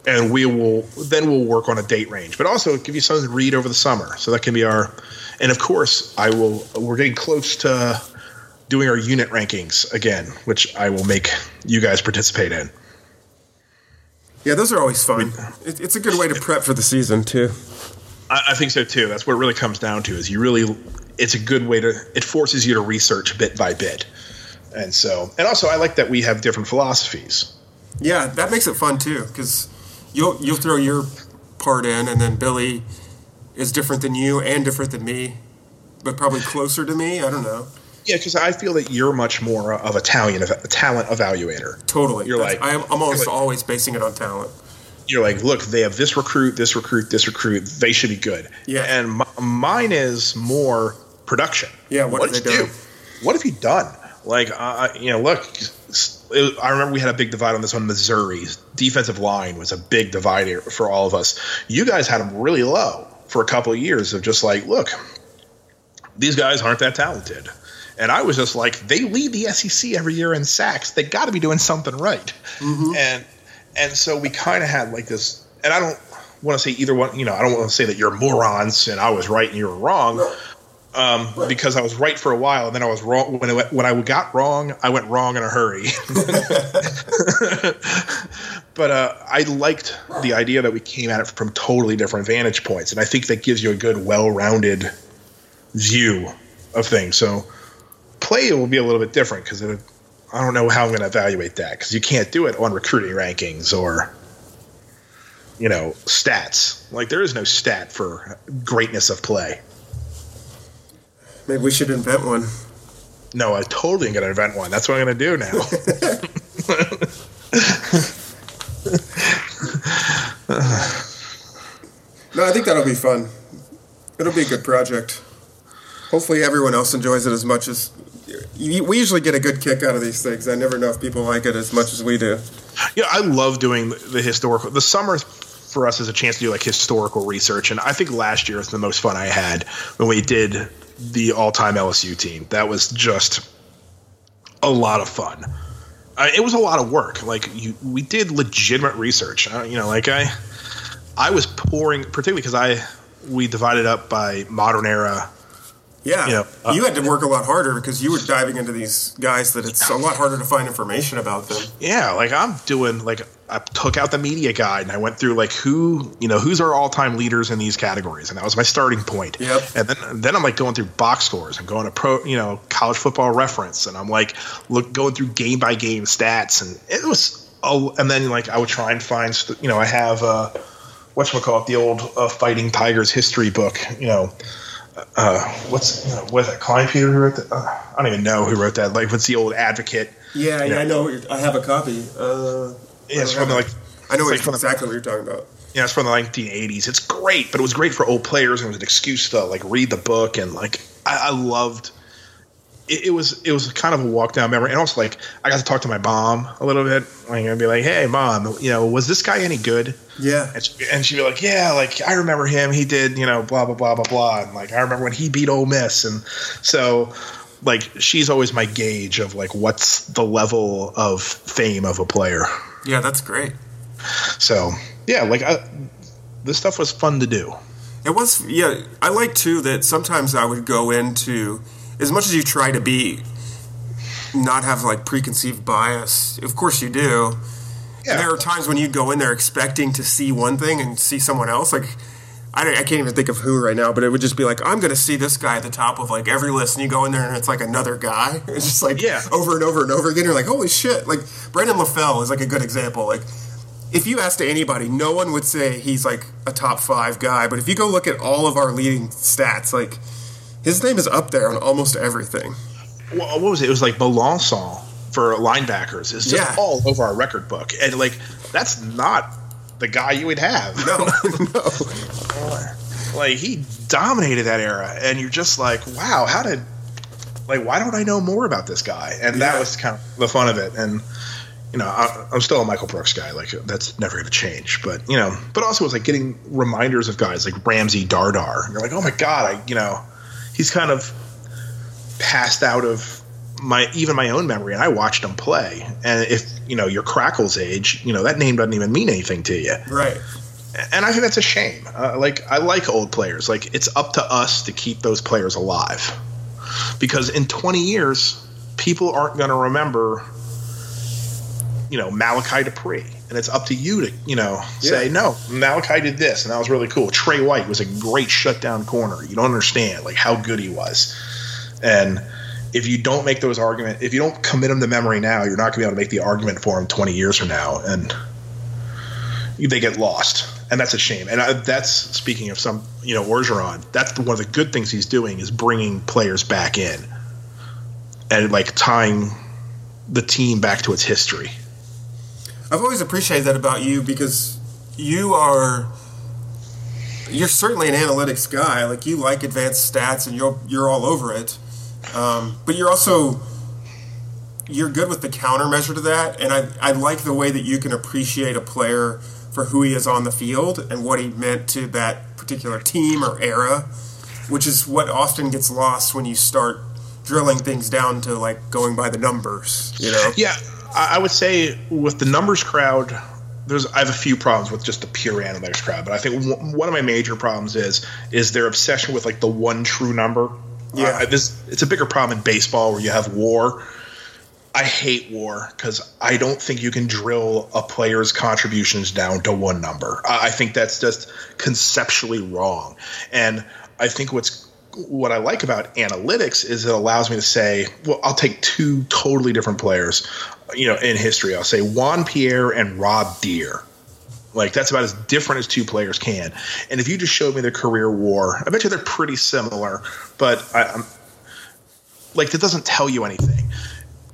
[SPEAKER 1] and we will then we'll work on a date range but also give you something to read over the summer so that can be our and of course i will we're getting close to doing our unit rankings again which i will make you guys participate in
[SPEAKER 2] yeah, those are always fun. It, it's a good way to prep for the season too.
[SPEAKER 1] I, I think so too that's what it really comes down to is you really it's a good way to it forces you to research bit by bit and so and also i like that we have different philosophies
[SPEAKER 2] Yeah, that makes it fun too because you'll you'll throw your part in, and then Billy is different than you and different than me, but probably closer to me. I don't know.
[SPEAKER 1] yeah because i feel that you're much more of a talent, a talent evaluator
[SPEAKER 2] Totally.
[SPEAKER 1] You're
[SPEAKER 2] That's-
[SPEAKER 1] like-
[SPEAKER 2] I'm, almost
[SPEAKER 1] like-
[SPEAKER 2] always basing it on talent.
[SPEAKER 1] you're like, look, they have this recruit, this recruit, this recruit. They should be good.
[SPEAKER 2] Yeah.
[SPEAKER 1] And m- mine is more production.
[SPEAKER 2] Yeah, what have
[SPEAKER 1] did
[SPEAKER 2] they done?
[SPEAKER 1] do? What have you done? Like, uh, you know, look, it, I remember we had a big divide on this one. Missouri's defensive line was a big divider for all of us. You guys had them really low for a couple of years of just like, look, these guys aren't that talented. And I was just like, they lead the SEC every year in sacks. They got to be doing something right.
[SPEAKER 2] Mm-hmm.
[SPEAKER 1] And and so we kind of had like this. And I don't. want to say either one. You know, I don't want to say that you're morons and I was right and you were wrong. Um, because I was right for a while, and then I was wrong. When I, when I got wrong, I went wrong in a hurry. [LAUGHS] but uh, I liked the idea that we came at it from totally different vantage points, and I think that gives you a good, well-rounded view of things. So play will be a little bit different because I don't know how I'm going to evaluate that because you can't do it on recruiting rankings or you know stats. Like there is no stat for greatness of play.
[SPEAKER 2] Maybe we should invent one.
[SPEAKER 1] No, I totally am going to invent one. That's what I'm going to do now. [LAUGHS]
[SPEAKER 2] no, I think that'll be fun. It'll be a good project. Hopefully, everyone else enjoys it as much as we usually get a good kick out of these things. I never know if people like it as much as we do.
[SPEAKER 1] Yeah, I love doing the historical. The summer for us is a chance to do like historical research, and I think last year was the most fun I had when we did the all-time LSU team. That was just a lot of fun. Uh, it was a lot of work. Like you, we did legitimate research. Uh, you know, like I, I was pouring, particularly because I we divided up by modern era.
[SPEAKER 2] Yeah, you, know, uh, you had to work a lot harder because you were diving into these guys that it's a lot harder to find information about them.
[SPEAKER 1] Yeah, like I'm doing like I took out the media guide and I went through like who you know who's our all time leaders in these categories, and that was my starting point.
[SPEAKER 2] Yep.
[SPEAKER 1] And then then I'm like going through box scores and going to pro you know college football reference, and I'm like look going through game by game stats, and it was oh, and then like I would try and find you know I have uh, what's call it the old uh, Fighting Tigers history book, you know. Uh, what's know, what is that? Kleinpeter who wrote that? Uh, I don't even know who wrote that. Like, what's the old advocate?
[SPEAKER 2] Yeah, yeah, I know. I have a copy. Uh,
[SPEAKER 1] yeah, it's from like
[SPEAKER 2] I know like exactly the, what you're talking about.
[SPEAKER 1] Yeah, it's from the 1980s. It's great, but it was great for old players, and it was an excuse to like read the book and like I, I loved. It, it, was it was kind of a walk down memory, and also like I got to talk to my mom a little bit. Like I'd be like, "Hey, mom, you know, was this guy any good?"
[SPEAKER 2] Yeah,
[SPEAKER 1] and, she, and she'd be like, "Yeah, like I remember him. He did, you know, blah blah blah blah blah." And like I remember when he beat Ole Miss, and so like she's always my gauge of like what's the level of fame of a player.
[SPEAKER 2] Yeah, that's great.
[SPEAKER 1] So yeah, like I, this stuff was fun to do.
[SPEAKER 2] It was yeah. I like too that sometimes I would go into as much as you try to be not have like preconceived bias. Of course you do. Yeah. There are times when you go in there expecting to see one thing and see someone else. Like I, I can't even think of who right now, but it would just be like, I'm going to see this guy at the top of like every list, and you go in there and it's like another guy. [LAUGHS] It's just like
[SPEAKER 1] yeah.
[SPEAKER 2] over and over and over again. You're like, holy shit! Like Brandon LaFell is like a good example. Like if you asked anybody, no one would say he's like a top five guy. But if you go look at all of our leading stats, like his name is up there on almost everything.
[SPEAKER 1] Well, what was it? It was like Belançon for linebackers. It's just yeah. all over our record book, and like that's not the guy you would have.
[SPEAKER 2] No, [LAUGHS] no.
[SPEAKER 1] like he dominated that era, and you're just like, wow, how did like why don't I know more about this guy? And yeah. that was kind of the fun of it. And you know, I, am still a Michael Brooks guy. Like that's never going to change. But you know, but also it's like getting reminders of guys like Ramsey Dardar. And you're like, oh my god, I you know, he's kind of passed out of my even my own memory, and I watched him play. And if you know your Crackles age, you know that name doesn't even mean anything to you,
[SPEAKER 2] right?
[SPEAKER 1] And I think that's a shame. Uh, like I like old players. Like it's up to us to keep those players alive, because in 20 years, people aren't going to remember, you know, Malachi Dupre, and it's up to you to you know say yeah. no. Malachi did this, and that was really cool. Trey White was a great shutdown corner. You don't understand like how good he was, and if you don't make those arguments, if you don't commit them to memory now, you're not going to be able to make the argument for them 20 years from now, and they get lost, and that's a shame. And I, that's speaking of some, you know, Orgeron. That's the, one of the good things he's doing is bringing players back in, and like tying the team back to its history.
[SPEAKER 2] I've always appreciated that about you because you are you're certainly an analytics guy. Like you like advanced stats, and you're you're all over it. Um, but you're also you're good with the countermeasure to that, and I I like the way that you can appreciate a player for who he is on the field and what he meant to that particular team or era, which is what often gets lost when you start drilling things down to like going by the numbers. You know?
[SPEAKER 1] Yeah, I would say with the numbers crowd, there's I have a few problems with just the pure analytics crowd, but I think w- one of my major problems is is their obsession with like the one true number.
[SPEAKER 2] Yeah.
[SPEAKER 1] Uh, this it's a bigger problem in baseball where you have WAR. I hate WAR because I don't think you can drill a player's contributions down to one number. I, I think that's just conceptually wrong, and I think what's what I like about analytics is it allows me to say, well, I'll take two totally different players, you know, in history. I'll say Juan Pierre and Rob Deer. Like that's about as different as two players can. And if you just showed me their career WAR, I bet you they're pretty similar, but I, I'm like that doesn't tell you anything.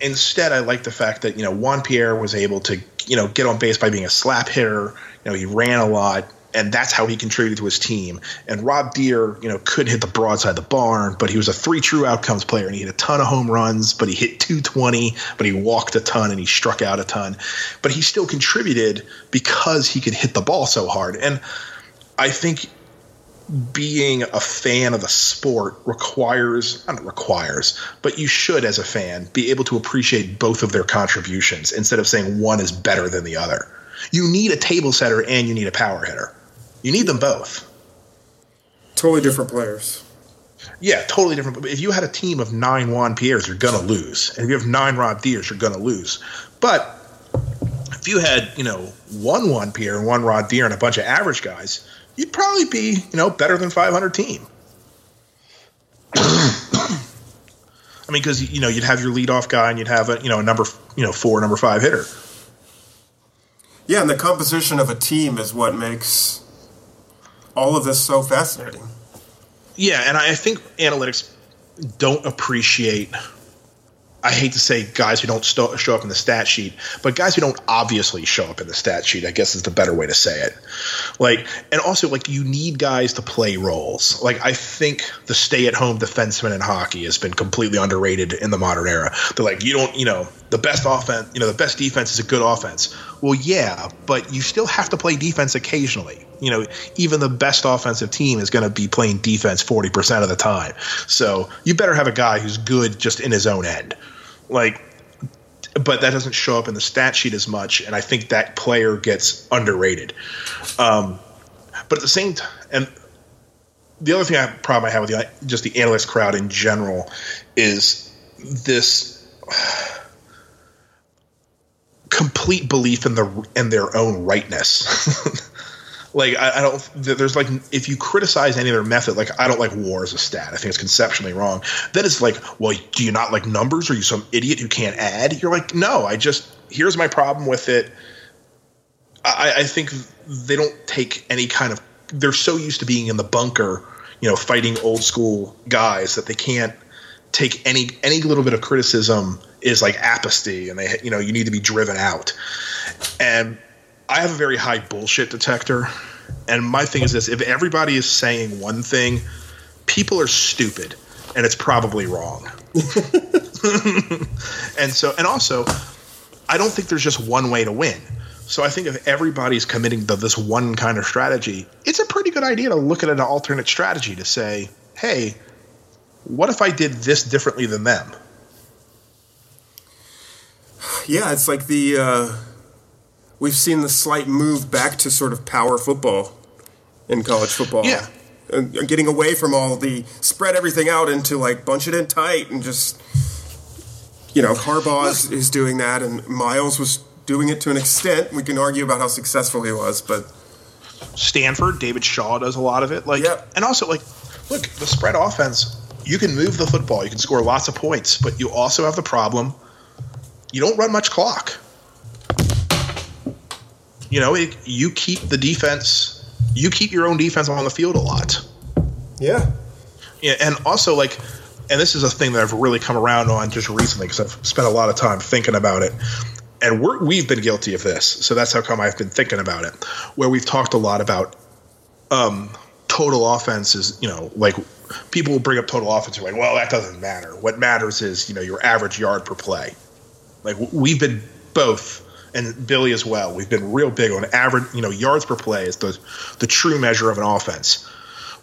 [SPEAKER 1] Instead, I like the fact that you know Juan Pierre was able to you know get on base by being a slap hitter. You know he ran a lot, and that's how he contributed to his team. And Rob Deer, you know, couldn't hit the broadside of the barn, but he was a three true outcomes player, and he hit a ton of home runs. But he hit 220, but he walked a ton, and he struck out a ton. But he still contributed because he could hit the ball so hard. And I think being a fan of the sport requires not requires but you should as a fan be able to appreciate both of their contributions instead of saying one is better than the other you need a table setter and you need a power hitter you need them both.
[SPEAKER 2] Totally different players.
[SPEAKER 1] yeah totally different. But if you had a team of nine juan pierres you're gonna lose. And if you have nine rob deers you're gonna lose. But if you had you know one juan pierre and one rob deer and a bunch of average guys you'd probably be you know better than 500 team. [COUGHS] I mean, because you know you'd have your leadoff guy and you'd have a you know a number you know four, number five hitter.
[SPEAKER 2] Yeah, and the composition of a team is what makes all of this so fascinating.
[SPEAKER 1] Yeah, and I think analytics don't appreciate. I hate to say guys who don't sto- show up in the stat sheet, but guys who don't obviously show up in the stat sheet, I guess is the better way to say it. Like, and also like you need guys to play roles. Like, I think the stay-at-home defenseman in hockey has been completely underrated in the modern era. They're like, you don't, you know, the best offense, you know, the best defense is a good offense. Well, yeah, but you still have to play defense occasionally. You know, even the best offensive team is going to be playing defense 40% of the time. So you better have a guy who's good just in his own end. Like, but that doesn't show up in the stat sheet as much, and I think that player gets underrated. Um, but at the same time, and the other thing I problem I have with the, just the analyst crowd in general is this [SIGHS] complete belief in the in their own rightness. [LAUGHS] like I, I, don't there's like if you criticize any of their method like i don't like war as a stat. I think it's conceptually wrong. Then it's like well do you not like numbers? Are you some idiot who can't add? You're like no i just here's my problem with it. I, I think they don't take any kind of they're so used to being in the bunker you know fighting old school guys that they can't take any any little bit of criticism is like apathy and they you know you need to be driven out. And I have a very high bullshit detector. And my thing is this if everybody is saying one thing, people are stupid and it's probably wrong. [LAUGHS] and so, and also, I don't think there's just one way to win. So I think if everybody's committing to this one kind of strategy, it's a pretty good idea to look at an alternate strategy to say, hey, what if I did this differently than them?
[SPEAKER 2] Yeah, it's like the. Uh we've seen the slight move back to sort of power football in college football.
[SPEAKER 1] Yeah.
[SPEAKER 2] And getting away from all the spread everything out into like bunch it in tight and just you know, Harbaugh is, is doing that and Miles was doing it to an extent. We can argue about how successful he was, but
[SPEAKER 1] Stanford, David Shaw does a lot of it. Like
[SPEAKER 2] Yep.
[SPEAKER 1] and also like look, the spread offense, you can move the football, you can score lots of points, but you also have the problem you don't run much clock you know, it, you keep the defense, you keep your own defense on the field a lot.
[SPEAKER 2] yeah.
[SPEAKER 1] Yeah, and also like, and this is a thing that I've really come around on just recently because I've spent a lot of time thinking about it, and we're, we've been guilty of this. So that's how come I've been thinking about it, where we've talked a lot about um, total offense is, you know, like people will bring up total offense, you're like, well, that doesn't matter. What matters is, you know, your average yard per play. Like we've been both and Billy as well. We've been real big on average, you know, yards per play is the the true measure of an offense.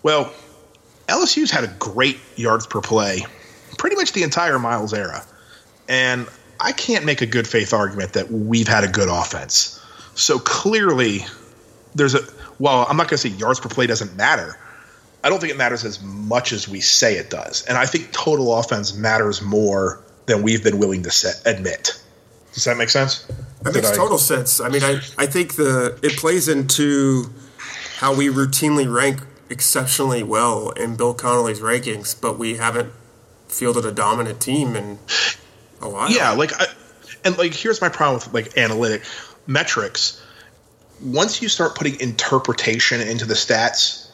[SPEAKER 1] Well, LSU's had a great yards per play pretty much the entire Miles era. And I can't make a good faith argument that we've had a good offense. So clearly, there's a. Well, I'm not going to say yards per play doesn't matter. I don't think it matters as much as we say it does. And I think total offense matters more than we've been willing to set, admit. Does that make sense?
[SPEAKER 2] That makes
[SPEAKER 1] I,
[SPEAKER 2] total sense. I mean, I, I think the it plays into how we routinely rank exceptionally well in Bill Connolly's rankings, but we haven't fielded a dominant team in a while.
[SPEAKER 1] Yeah, like, I, and like, here's my problem with like analytic metrics. Once you start putting interpretation into the stats,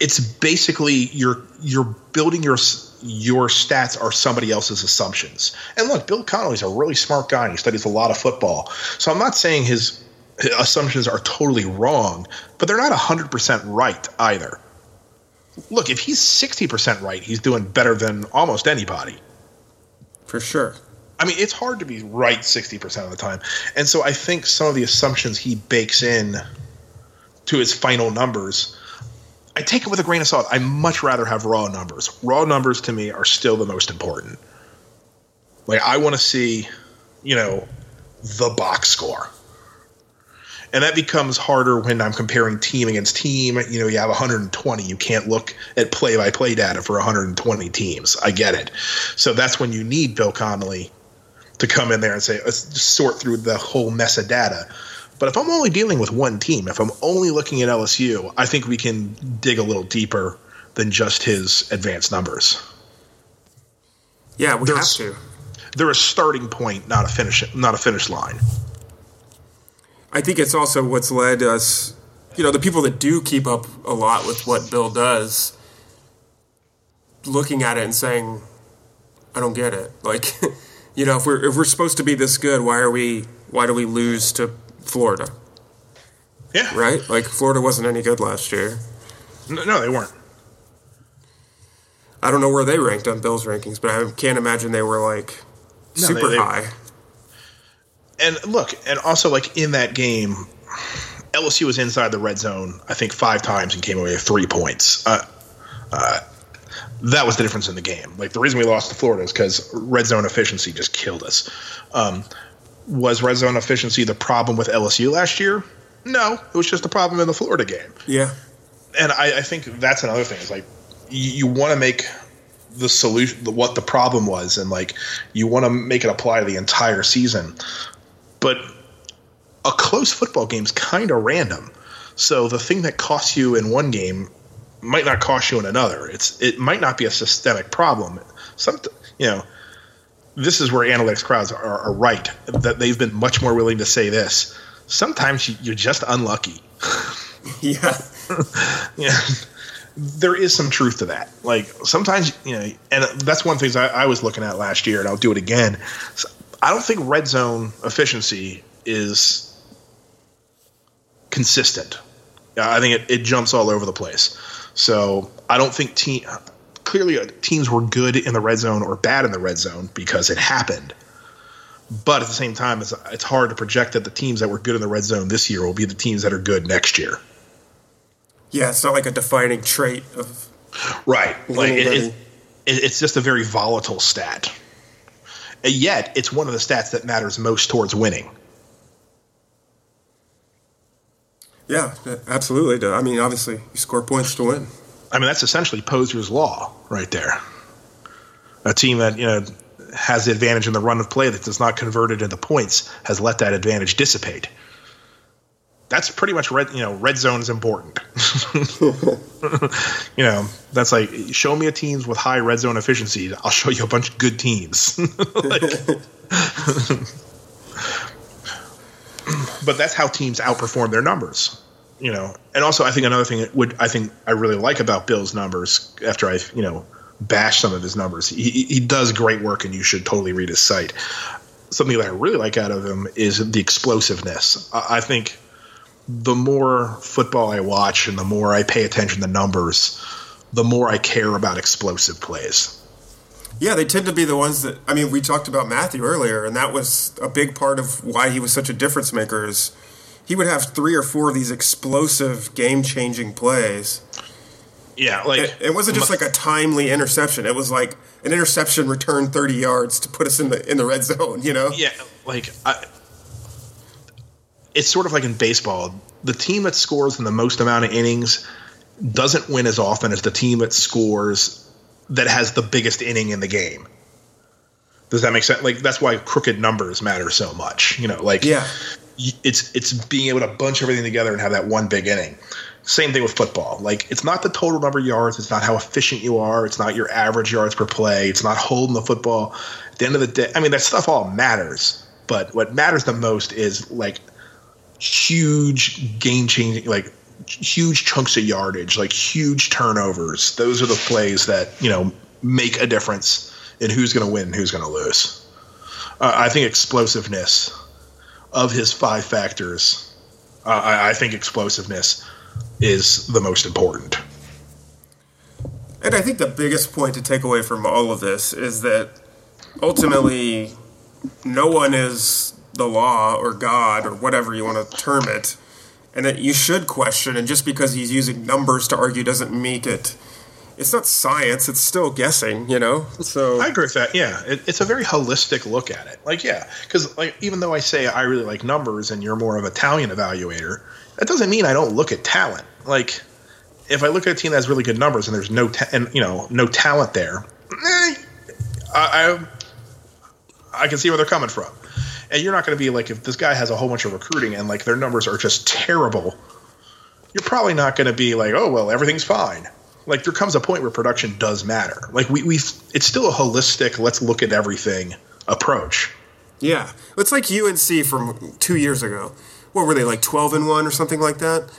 [SPEAKER 1] it's basically you're you're building your your stats are somebody else's assumptions. And look, Bill Connolly's a really smart guy. And he studies a lot of football. So I'm not saying his, his assumptions are totally wrong, but they're not 100% right either. Look, if he's 60% right, he's doing better than almost anybody.
[SPEAKER 2] For sure.
[SPEAKER 1] I mean, it's hard to be right 60% of the time. And so I think some of the assumptions he bakes in to his final numbers I take it with a grain of salt. I much rather have raw numbers. Raw numbers to me are still the most important. Like I want to see, you know, the box score. And that becomes harder when I'm comparing team against team. You know, you have 120. You can't look at play by play data for 120 teams. I get it. So that's when you need Bill Connolly to come in there and say, let's sort through the whole mess of data. But if I'm only dealing with one team, if I'm only looking at LSU, I think we can dig a little deeper than just his advanced numbers.
[SPEAKER 2] Yeah, we There's, have to.
[SPEAKER 1] They're a starting point, not a finish, not a finish line.
[SPEAKER 2] I think it's also what's led us, you know, the people that do keep up a lot with what Bill does, looking at it and saying, "I don't get it." Like, [LAUGHS] you know, if we're if we're supposed to be this good, why are we? Why do we lose to Florida.
[SPEAKER 1] Yeah.
[SPEAKER 2] Right? Like Florida wasn't any good last year.
[SPEAKER 1] No, no, they weren't.
[SPEAKER 2] I don't know where they ranked on Bill's rankings, but I can't imagine they were like no, super they, they, high.
[SPEAKER 1] And look, and also like in that game, LSU was inside the red zone, I think five times and came away with three points. Uh, uh, that was the difference in the game. Like the reason we lost to Florida is because red zone efficiency just killed us. Um, was red zone efficiency the problem with LSU last year? No, it was just a problem in the Florida game.
[SPEAKER 2] Yeah,
[SPEAKER 1] and I, I think that's another thing. Is like you, you want to make the solution, what the problem was, and like you want to make it apply to the entire season. But a close football game is kind of random. So the thing that costs you in one game might not cost you in another. It's it might not be a systemic problem. Some you know this is where analytics crowds are, are, right that they've been much more willing to say this. Sometimes you're just unlucky. [LAUGHS]
[SPEAKER 2] yeah, [LAUGHS]
[SPEAKER 1] yeah. There is some truth to that. Like sometimes, you know, and that's one of the things I, I was looking at last year, and I'll do it again. So I don't think red zone efficiency is consistent. I think it, it jumps all over the place. So I don't think team clearly uh, teams were good in the red zone or bad in the red zone because it happened. But at the same time, it's, it's hard to project that the teams that were good in the red zone this year will be the teams that are good next year.
[SPEAKER 2] Yeah, it's not like a defining trait of
[SPEAKER 1] right. Like it, it, it's just a very volatile stat. And yet, it's one of the stats that matters most towards winning.
[SPEAKER 2] Yeah, absolutely. I mean, obviously, you score points to win.
[SPEAKER 1] I mean, that's essentially Poser's law right there. A team that you know has the advantage in the run of play that does not convert it into points has let that advantage dissipate. That's pretty much red. You know, red zone is important. [LAUGHS] you know, that's like show me a teams with high red zone efficiency. I'll show you a bunch of good teams. [LAUGHS] like, [LAUGHS] but that's how teams outperform their numbers you know, and also I think another thing that would I think I really like about Bill's numbers after I you know bash some of his numbers, he, he does great work, and you should totally read his site. Something that I really like out of him is the explosiveness. I, I think the more football I watch and the more I pay attention to numbers, the more I care about explosive plays.
[SPEAKER 2] Yeah, they tend to be the ones that I mean, we talked about Mathieu earlier, and that was a big part of why he was such a difference maker. Is he would have three or four of these explosive, game changing plays.
[SPEAKER 1] Yeah, like
[SPEAKER 2] it, it wasn't just like a timely interception. It was like an interception returned thirty yards to put us in the in the red zone. You know?
[SPEAKER 1] Yeah, like I, it's sort of like in baseball. The team that scores in the most amount of innings doesn't win as often as the team that scores that has the biggest inning in the game. Does that make sense? Like that's why crooked numbers matter so much. You know, like
[SPEAKER 2] Yeah.
[SPEAKER 1] It's it's being able to bunch everything together and have that one big inning. Same thing with football. Like it's not the total number of yards, it's not how efficient you are, it's not your average yards per play, it's not holding the football. At the end of the day, I mean that stuff all matters, but what matters the most is like huge game changing like huge chunks of yardage, like huge turnovers. Those are the plays that, you know, make a difference in who's going to win and who's going to lose. Uh, I think explosiveness of his five factors, I, I think explosiveness is the most important.
[SPEAKER 2] And I think the biggest point to take away from all of this is that ultimately no one is the law or God or whatever you want to term it. And that you should question, and just because he's using numbers to argue doesn't make it. It's not science, it's still guessing, you know? So.
[SPEAKER 1] I agree with that. Yeah, it, it's a very holistic look at it. Like, yeah, because like even though I say I really like numbers and you're more of a talent evaluator, that doesn't mean I don't look at talent. Like, if I look at a team that has really good numbers and there's no ta- and you know no talent there, eh, I, I I can see where they're coming from. And you're not going to be like if this guy has a whole bunch of recruiting and like their numbers are just terrible, you're probably not going to be like, oh well, everything's fine. Like there comes a point where production does matter. Like we we it's still a holistic, let's look at everything approach.
[SPEAKER 2] Yeah, it's like UNC from two years ago. What were they like, twelve and one or something like that?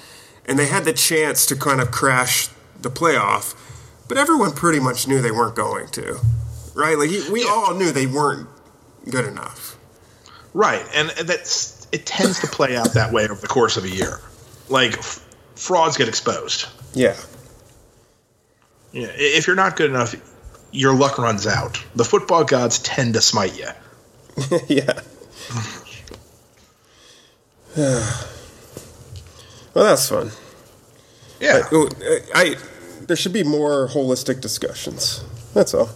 [SPEAKER 2] And they had the chance to kind of crash the playoff, but everyone pretty much knew they weren't going to, right? Like we all knew they weren't good enough.
[SPEAKER 1] Right, and that's it tends to play out that way over the course of a year. Like f- frauds get exposed.
[SPEAKER 2] Yeah,
[SPEAKER 1] Yeah, if you're not good enough, your luck runs out. The football gods tend to smite you. [LAUGHS]
[SPEAKER 2] yeah. [SIGHS] well, that's fun.
[SPEAKER 1] Yeah.
[SPEAKER 2] Oh, I there should be more holistic discussions. That's all.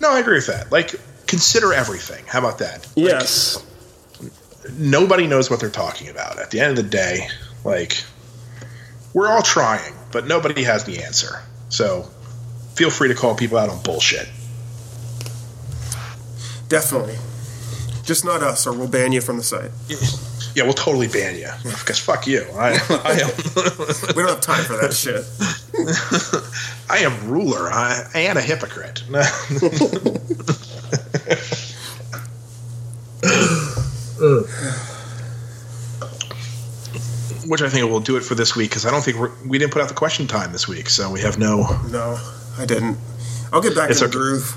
[SPEAKER 1] No, I agree with that. Like, consider everything. How about that? Like,
[SPEAKER 2] Yes.
[SPEAKER 1] nobody knows what they're talking about. At the end of the day, like, we're all trying, but nobody has the answer. So, feel free to call people out on bullshit.
[SPEAKER 2] Definitely. Just not us, or we'll ban you from the site.
[SPEAKER 1] Yeah, we'll totally ban you because fuck you. I, I am, [LAUGHS]
[SPEAKER 2] We don't have time for that shit. [LAUGHS]
[SPEAKER 1] I am ruler. I, and a hypocrite. [LAUGHS] Which I think will do it for this week because I don't think we're, we didn't put out the question time this week, so we have no.
[SPEAKER 2] No, I didn't. I'll get back
[SPEAKER 1] It's
[SPEAKER 2] in the groove.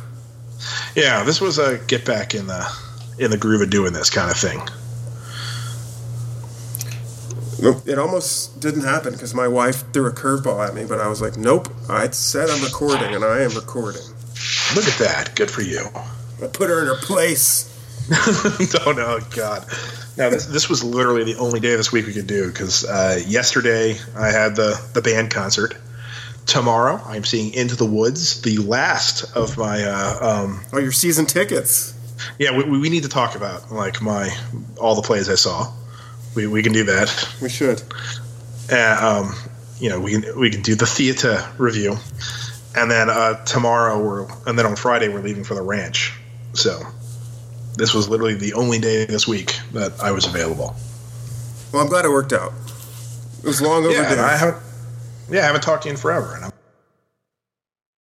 [SPEAKER 1] Yeah, this was a get back in the in the groove of doing this kind of thing.
[SPEAKER 2] It almost didn't happen because my wife threw a curveball at me, but I was like, nope. I said I'm recording, and I am recording.
[SPEAKER 1] Look at that, good for you.
[SPEAKER 2] I put her in her place. [LAUGHS]
[SPEAKER 1] oh no, God! Now this this was literally the only day this week we could do because uh, yesterday I had the the band concert. Tomorrow I'm seeing Into the Woods, the last of my. Uh, um,
[SPEAKER 2] Oh, your season tickets.
[SPEAKER 1] yeah, we, we need to talk about like my all the plays I saw. We, we can do that.
[SPEAKER 2] We should.
[SPEAKER 1] Uh, um, you know, we can we can do the theater review, and then uh, tomorrow we're and then on Friday we're leaving for the ranch. So this was literally the only day this week that I was available.
[SPEAKER 2] Well, I'm glad it worked out. It was long overdue.
[SPEAKER 1] Yeah, I haven't. Yeah, I haven't talked to you in forever, and I'm